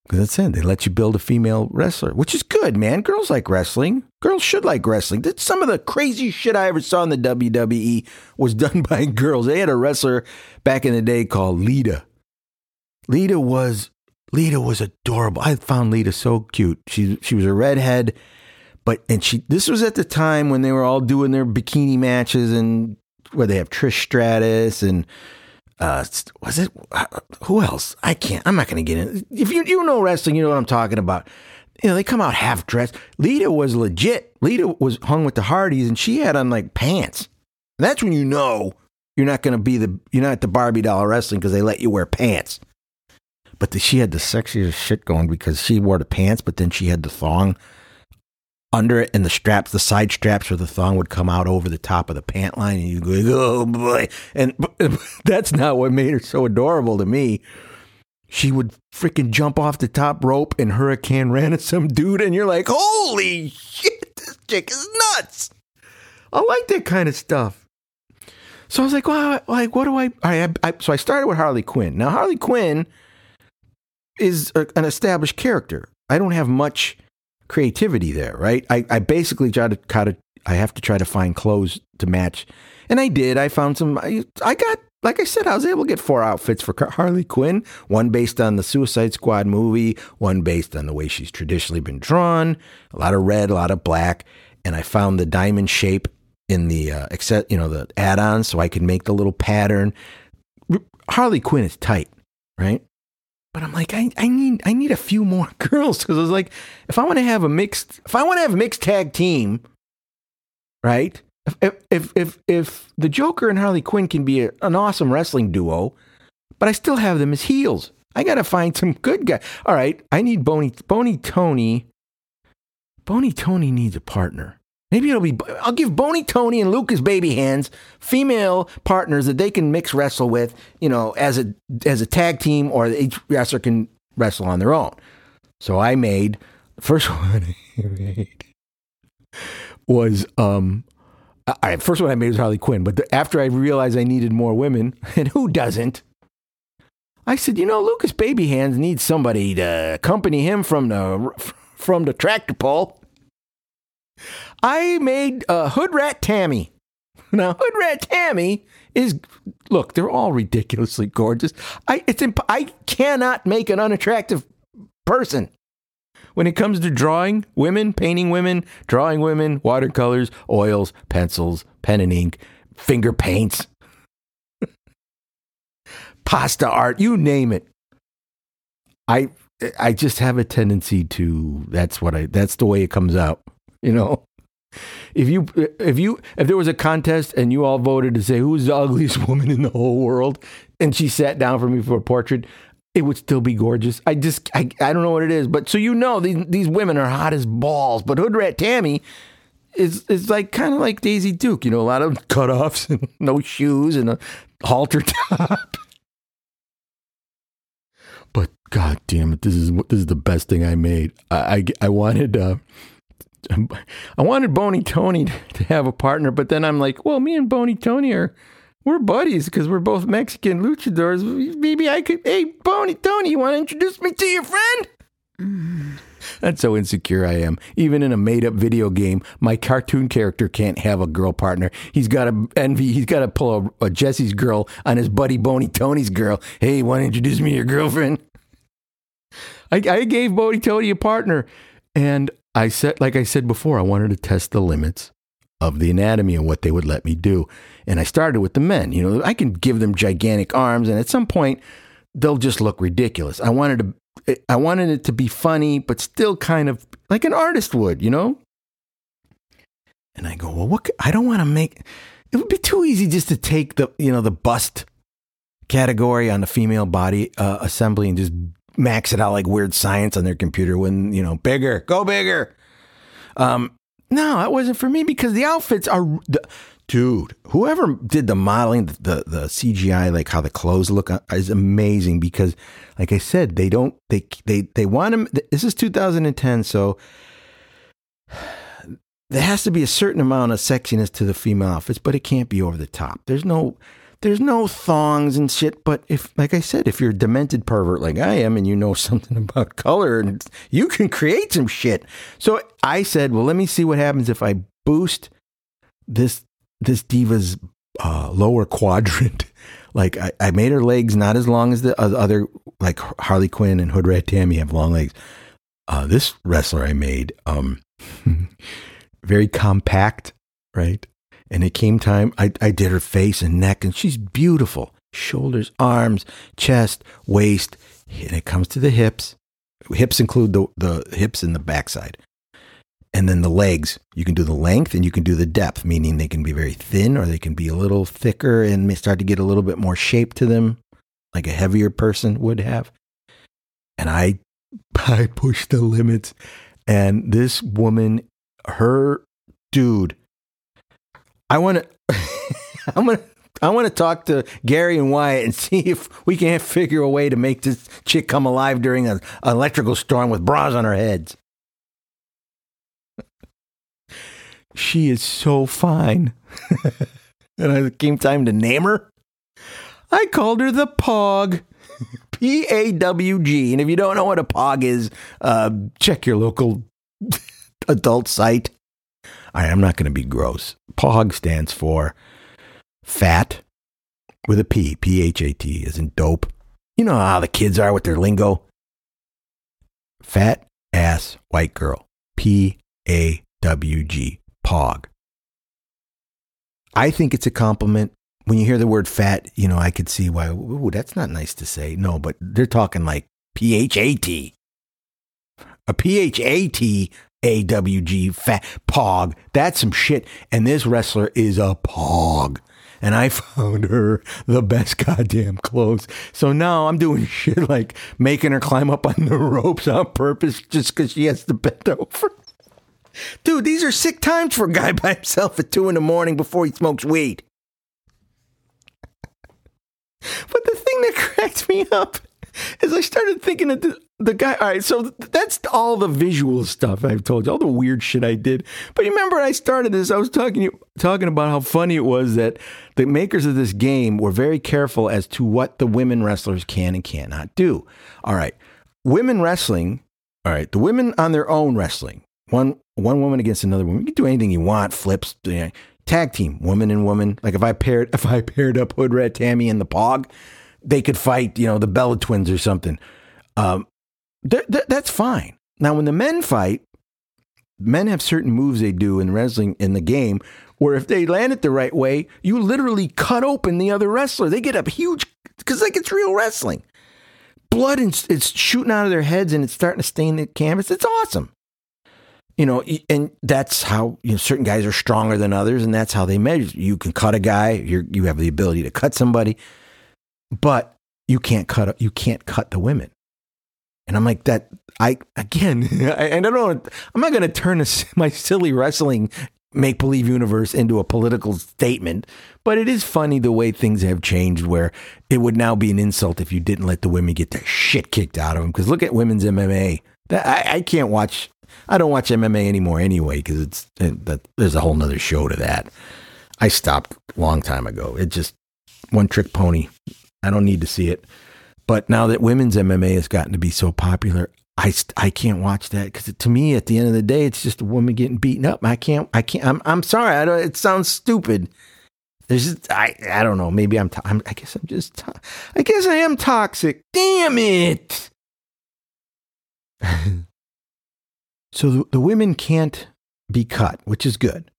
Because that's it. They let you build a female wrestler, which is good, man. Girls like wrestling. Girls should like wrestling. Some of the crazy shit I ever saw in the WWE was done by girls. They had a wrestler back in the day called Lita. Lita was Lita was adorable. I found Lita so cute. She she was a redhead but and she this was at the time when they were all doing their bikini matches and where they have Trish Stratus and uh was it who else? I can't. I'm not going to get in. If you you know wrestling, you know what I'm talking about. You know, they come out half dressed. Lita was legit. Lita was hung with the Hardys and she had on like pants. And that's when you know you're not going to be the you're not the Barbie doll wrestling because they let you wear pants. But the, she had the sexiest shit going because she wore the pants, but then she had the thong under it, and the straps, the side straps or the thong would come out over the top of the pant line, and you go, oh boy! And that's not what made her so adorable to me. She would freaking jump off the top rope and hurricanrana at some dude, and you're like, holy shit, this chick is nuts. I like that kind of stuff. So I was like, well, like, what do I, I, I so I started with Harley Quinn. Now Harley Quinn is a, an established character. I don't have much creativity there, right? I, I basically try to kind of I have to try to find clothes to match, and I did. I found some. I, I got like I said, I was able to get four outfits for Harley Quinn. One based on the Suicide Squad movie, one based on the way she's traditionally been drawn. A lot of red, a lot of black, and I found the diamond shape in the uh, except you know the add-ons, so I could make the little pattern. Harley Quinn is tight, right? But I'm like, I, I need I need a few more girls because I was like, if I want to have a mixed if I want to have a mixed tag team, right? If if if if the Joker and Harley Quinn can be a, an awesome wrestling duo, but I still have them as heels. I gotta find some good guy. All right, I need Bony Bony Tony. Bony Tony needs a partner. Maybe it'll be. I'll give Bony Tony and Lucas Babyhands female partners that they can mix wrestle with. You know, as a as a tag team, or each wrestler can wrestle on their own. So I made the first one I made was um All right, first one I made was Harley Quinn, but the, after I realized I needed more women, and who doesn't? I said, you know, Lucas Babyhands needs somebody to accompany him from the from the tractor pull. I made uh, Hood Rat Tammy. Now, Hood Rat Tammy is look, they're all ridiculously gorgeous. I it's imp- I cannot make an unattractive person. When it comes to drawing women, painting women, drawing women, watercolors, oils, pencils, pen and ink, finger paints, pasta art, you name it. I I just have a tendency to that's what I that's the way it comes out, you know. If you if you if there was a contest and you all voted to say who's the ugliest woman in the whole world and she sat down for me for a portrait, it would still be gorgeous. I just I, I don't know what it is, but so you know these these women are hot as balls. But Hood Rat Tammy is is like kind of like Daisy Duke, you know, a lot of cutoffs and no shoes and a halter top. but god damn it, this is this is the best thing I made. I I, I wanted uh I wanted Boney Tony to have a partner, but then I'm like, well, me and Boney Tony are we're buddies because we're both Mexican luchadors. Maybe I could. Hey, Boney Tony, you want to introduce me to your friend? Mm. That's so insecure I am. Even in a made-up video game, my cartoon character can't have a girl partner. He's got to envy. He's got to pull a, a Jesse's girl on his buddy Boney Tony's girl. Hey, want to introduce me to your girlfriend? I, I gave Boney Tony a partner, and I said, like I said before, I wanted to test the limits of the anatomy and what they would let me do. And I started with the men. You know, I can give them gigantic arms, and at some point, they'll just look ridiculous. I wanted to, I wanted it to be funny, but still kind of like an artist would, you know. And I go, well, what? I don't want to make. It would be too easy just to take the, you know, the bust category on the female body uh, assembly and just max it out like weird science on their computer when, you know, bigger, go bigger. Um, no, that wasn't for me because the outfits are, the, dude. Whoever did the modeling, the the CGI, like how the clothes look, uh, is amazing. Because, like I said, they don't they they they want them. This is 2010, so there has to be a certain amount of sexiness to the female outfits, but it can't be over the top. There's no there's no thongs and shit. But if, like I said, if you're a demented pervert like I am and you know something about color, and you can create some shit. So I said, well, let me see what happens if I boost this this diva's uh, lower quadrant. like I, I made her legs not as long as the other, like Harley Quinn and Hood Rat Tammy have long legs. Uh, this wrestler I made, um, very compact, right? And it came time, I, I did her face and neck, and she's beautiful. Shoulders, arms, chest, waist. And it comes to the hips. Hips include the, the hips and the backside. And then the legs, you can do the length and you can do the depth, meaning they can be very thin or they can be a little thicker and may start to get a little bit more shape to them, like a heavier person would have. And I, I pushed the limits. And this woman, her dude, I want to, I'm to, I want to talk to Gary and Wyatt and see if we can't figure a way to make this chick come alive during an electrical storm with bras on her heads. she is so fine. and it came time to name her. I called her the Pog. P A W G. And if you don't know what a Pog is, uh, check your local adult site. I am not going to be gross. POG stands for fat with a P, P H A T, in dope. You know how the kids are with their lingo. Fat ass white girl. P A W G. POG. I think it's a compliment. When you hear the word fat, you know, I could see why, ooh, that's not nice to say. No, but they're talking like P H A T. A P H A T AWG fat pog. That's some shit. And this wrestler is a pog. And I found her the best goddamn clothes. So now I'm doing shit like making her climb up on the ropes on purpose just because she has to bend over. Dude, these are sick times for a guy by himself at two in the morning before he smokes weed. But the thing that cracked me up is I started thinking of the guy. All right, so that's all the visual stuff I've told you, all the weird shit I did. But you remember when I started this, I was talking talking about how funny it was that the makers of this game were very careful as to what the women wrestlers can and cannot do. All right, women wrestling. All right, the women on their own wrestling. One one woman against another woman. You can do anything you want. Flips. you know, tag team, woman and woman. Like if I paired if I paired up Hood Rat Tammy and the Pog, they could fight. You know, the Bella Twins or something. Um, th- th- that's fine. Now, when the men fight, men have certain moves they do in wrestling in the game where if they land it the right way, you literally cut open the other wrestler. They get a huge because like it's real wrestling. Blood and it's shooting out of their heads and it's starting to stain the canvas. It's awesome. You know, and that's how you know certain guys are stronger than others, and that's how they measure. You can cut a guy. You you have the ability to cut somebody, but you can't cut you can't cut the women. And I'm like that. I again, I, I don't know. I'm not going to turn my silly wrestling make believe universe into a political statement, but it is funny the way things have changed. Where it would now be an insult if you didn't let the women get their shit kicked out of them. Because look at women's MMA. That I, I can't watch. I don't watch MMA anymore anyway because it's it, that, there's a whole nother show to that. I stopped long time ago. It just one trick pony. I don't need to see it. But now that women's MMA has gotten to be so popular, I, I can't watch that because to me, at the end of the day, it's just a woman getting beaten up. I can't. I can't. I'm. I'm sorry. I don't. It sounds stupid. There's just. I. I don't know. Maybe I'm. I'm I guess I'm just. To- I guess I am toxic. Damn it. so the, the women can't be cut, which is good.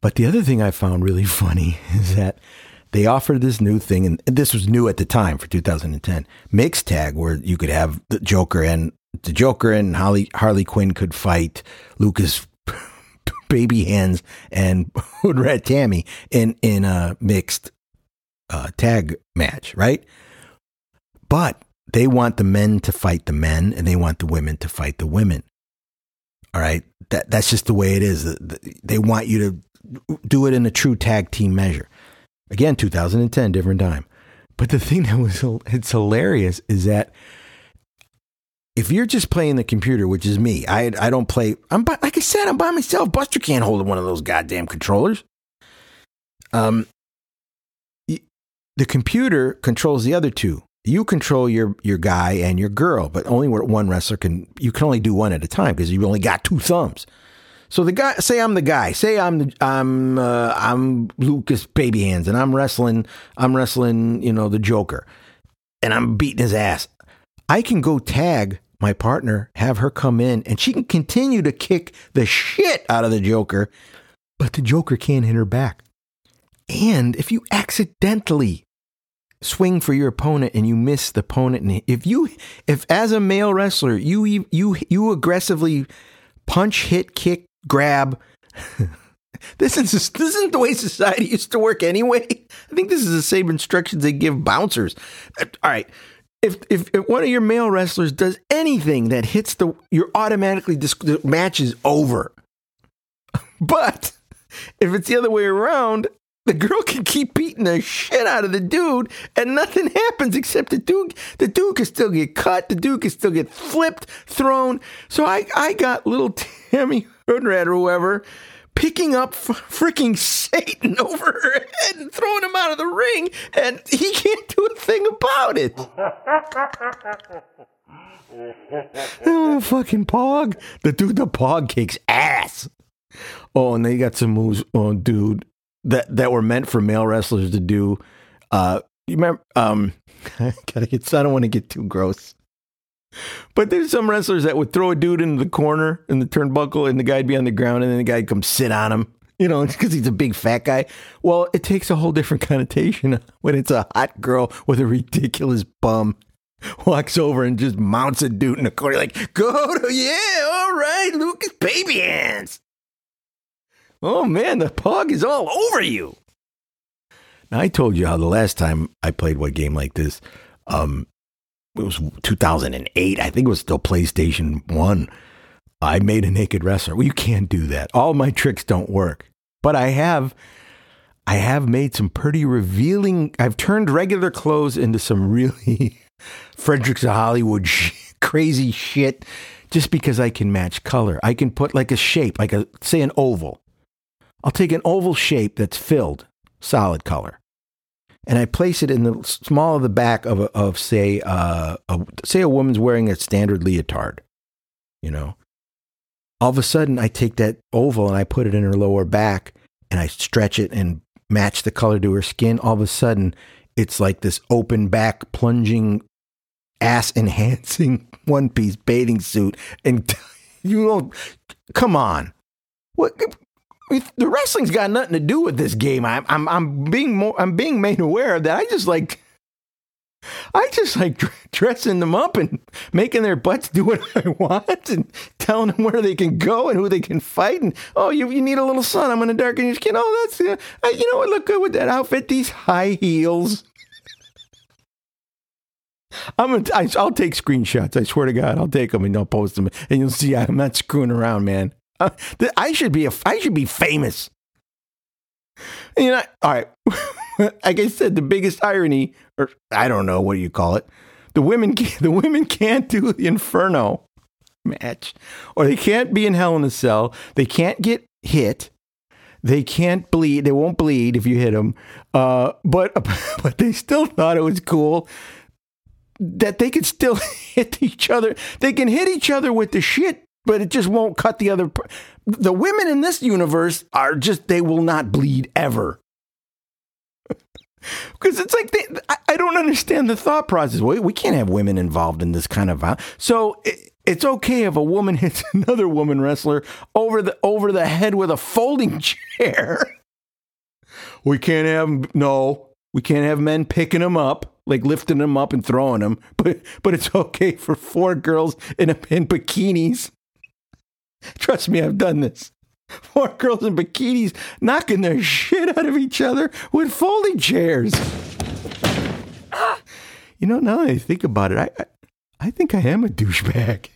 But the other thing I found really funny is that they offered this new thing, and this was new at the time for 2010 mixed tag, where you could have the Joker and the Joker and Harley Harley Quinn could fight Lucas Baby Hands and Hood Rat Tammy in in a mixed uh, tag match, right? But they want the men to fight the men, and they want the women to fight the women. All right, that that's just the way it is. They want you to do it in a true tag team measure. Again, 2010, different time. But the thing that was it's hilarious is that if you're just playing the computer, which is me, I I don't play. I'm by, like I said, I'm by myself. Buster can't hold one of those goddamn controllers. Um, the computer controls the other two. You control your your guy and your girl, but only one wrestler can. You can only do one at a time because you've only got two thumbs. So the guy, say I'm the guy, say I'm the, I'm uh, I'm Lucas Babyhands, and I'm wrestling, I'm wrestling, you know, the Joker, and I'm beating his ass. I can go tag my partner, have her come in, and she can continue to kick the shit out of the Joker, but the Joker can't hit her back. And if you accidentally swing for your opponent and you miss the opponent, and if you, if as a male wrestler you you you aggressively punch, hit, kick, grab. this is this isn't the way society used to work anyway. I think this is the same instructions they give bouncers. Uh, All right. If, if, if one of your male wrestlers does anything that hits the, you're automatically dis- the match is over. But if it's the other way around, the girl can keep beating the shit out of the dude, and nothing happens except the dude. The dude can still get cut. The dude can still get flipped, thrown. So I, I got little Tammy Hoodrat or whoever picking up f- freaking Satan over her head and throwing him out of the ring, and he can't do a thing about it. oh, fucking Pog. The dude, the Pog kicks ass. Oh, and they got some moves, oh, dude, that that were meant for male wrestlers to do. Uh, you remember? Um, I gotta get. I don't want to get too gross. But there's some wrestlers that would throw a dude into the corner in the turnbuckle, and the guy'd be on the ground, and then the guy would come sit on him. You know, because he's a big fat guy. Well, it takes a whole different connotation when it's a hot girl with a ridiculous bum walks over and just mounts a dude in the corner, like, go to, yeah, all right, Lucas, baby hands. Oh man, the pug is all over you. Now I told you how the last time I played what game like this, um, it was 2008. I think it was still PlayStation One. I made a naked wrestler. Well, you can't do that. All my tricks don't work, but I have, I have made some pretty revealing. I've turned regular clothes into some really Fredericks of Hollywood sh- crazy shit just because I can match color. I can put like a shape, like a say an oval. I'll take an oval shape that's filled, solid color, and I place it in the small of the back of a, of say uh, a, say a woman's wearing a standard leotard, you know. All of a sudden, I take that oval and I put it in her lower back, and I stretch it and match the color to her skin. All of a sudden, it's like this open back, plunging, ass enhancing one piece bathing suit, and you don't. Come on, what? The wrestling's got nothing to do with this game. I'm I'm I'm being more I'm being made aware of that I just like I just like dressing them up and making their butts do what I want and telling them where they can go and who they can fight. And oh, you, you need a little sun. I'm going to darken your skin. Oh, that's uh, you know what? Look good with that outfit. These high heels. I'm gonna. I, I'll take screenshots. I swear to God, I'll take them and I'll post them, and you'll see I'm not screwing around, man. I should be a, I should be famous. You know, all right. like I said, the biggest irony, or I don't know what do you call it, the women the women can't do the Inferno match, or they can't be in Hell in a Cell. They can't get hit. They can't bleed. They won't bleed if you hit them. Uh, but but they still thought it was cool that they could still hit each other. They can hit each other with the shit but it just won't cut the other. The women in this universe are just, they will not bleed ever. Because it's like, they, I, I, don't understand the thought process. We, we can't have women involved in this kind of violence. So it, it's okay if a woman hits another woman wrestler over the, over the head with a folding chair. We can't have, no, we can't have men picking them up, like lifting them up and throwing them. But, but it's okay for four girls in, a, in bikinis Trust me, I've done this. Four girls in bikinis knocking their shit out of each other with folding chairs. You know, now that I think about it, I, I, I think I am a douchebag.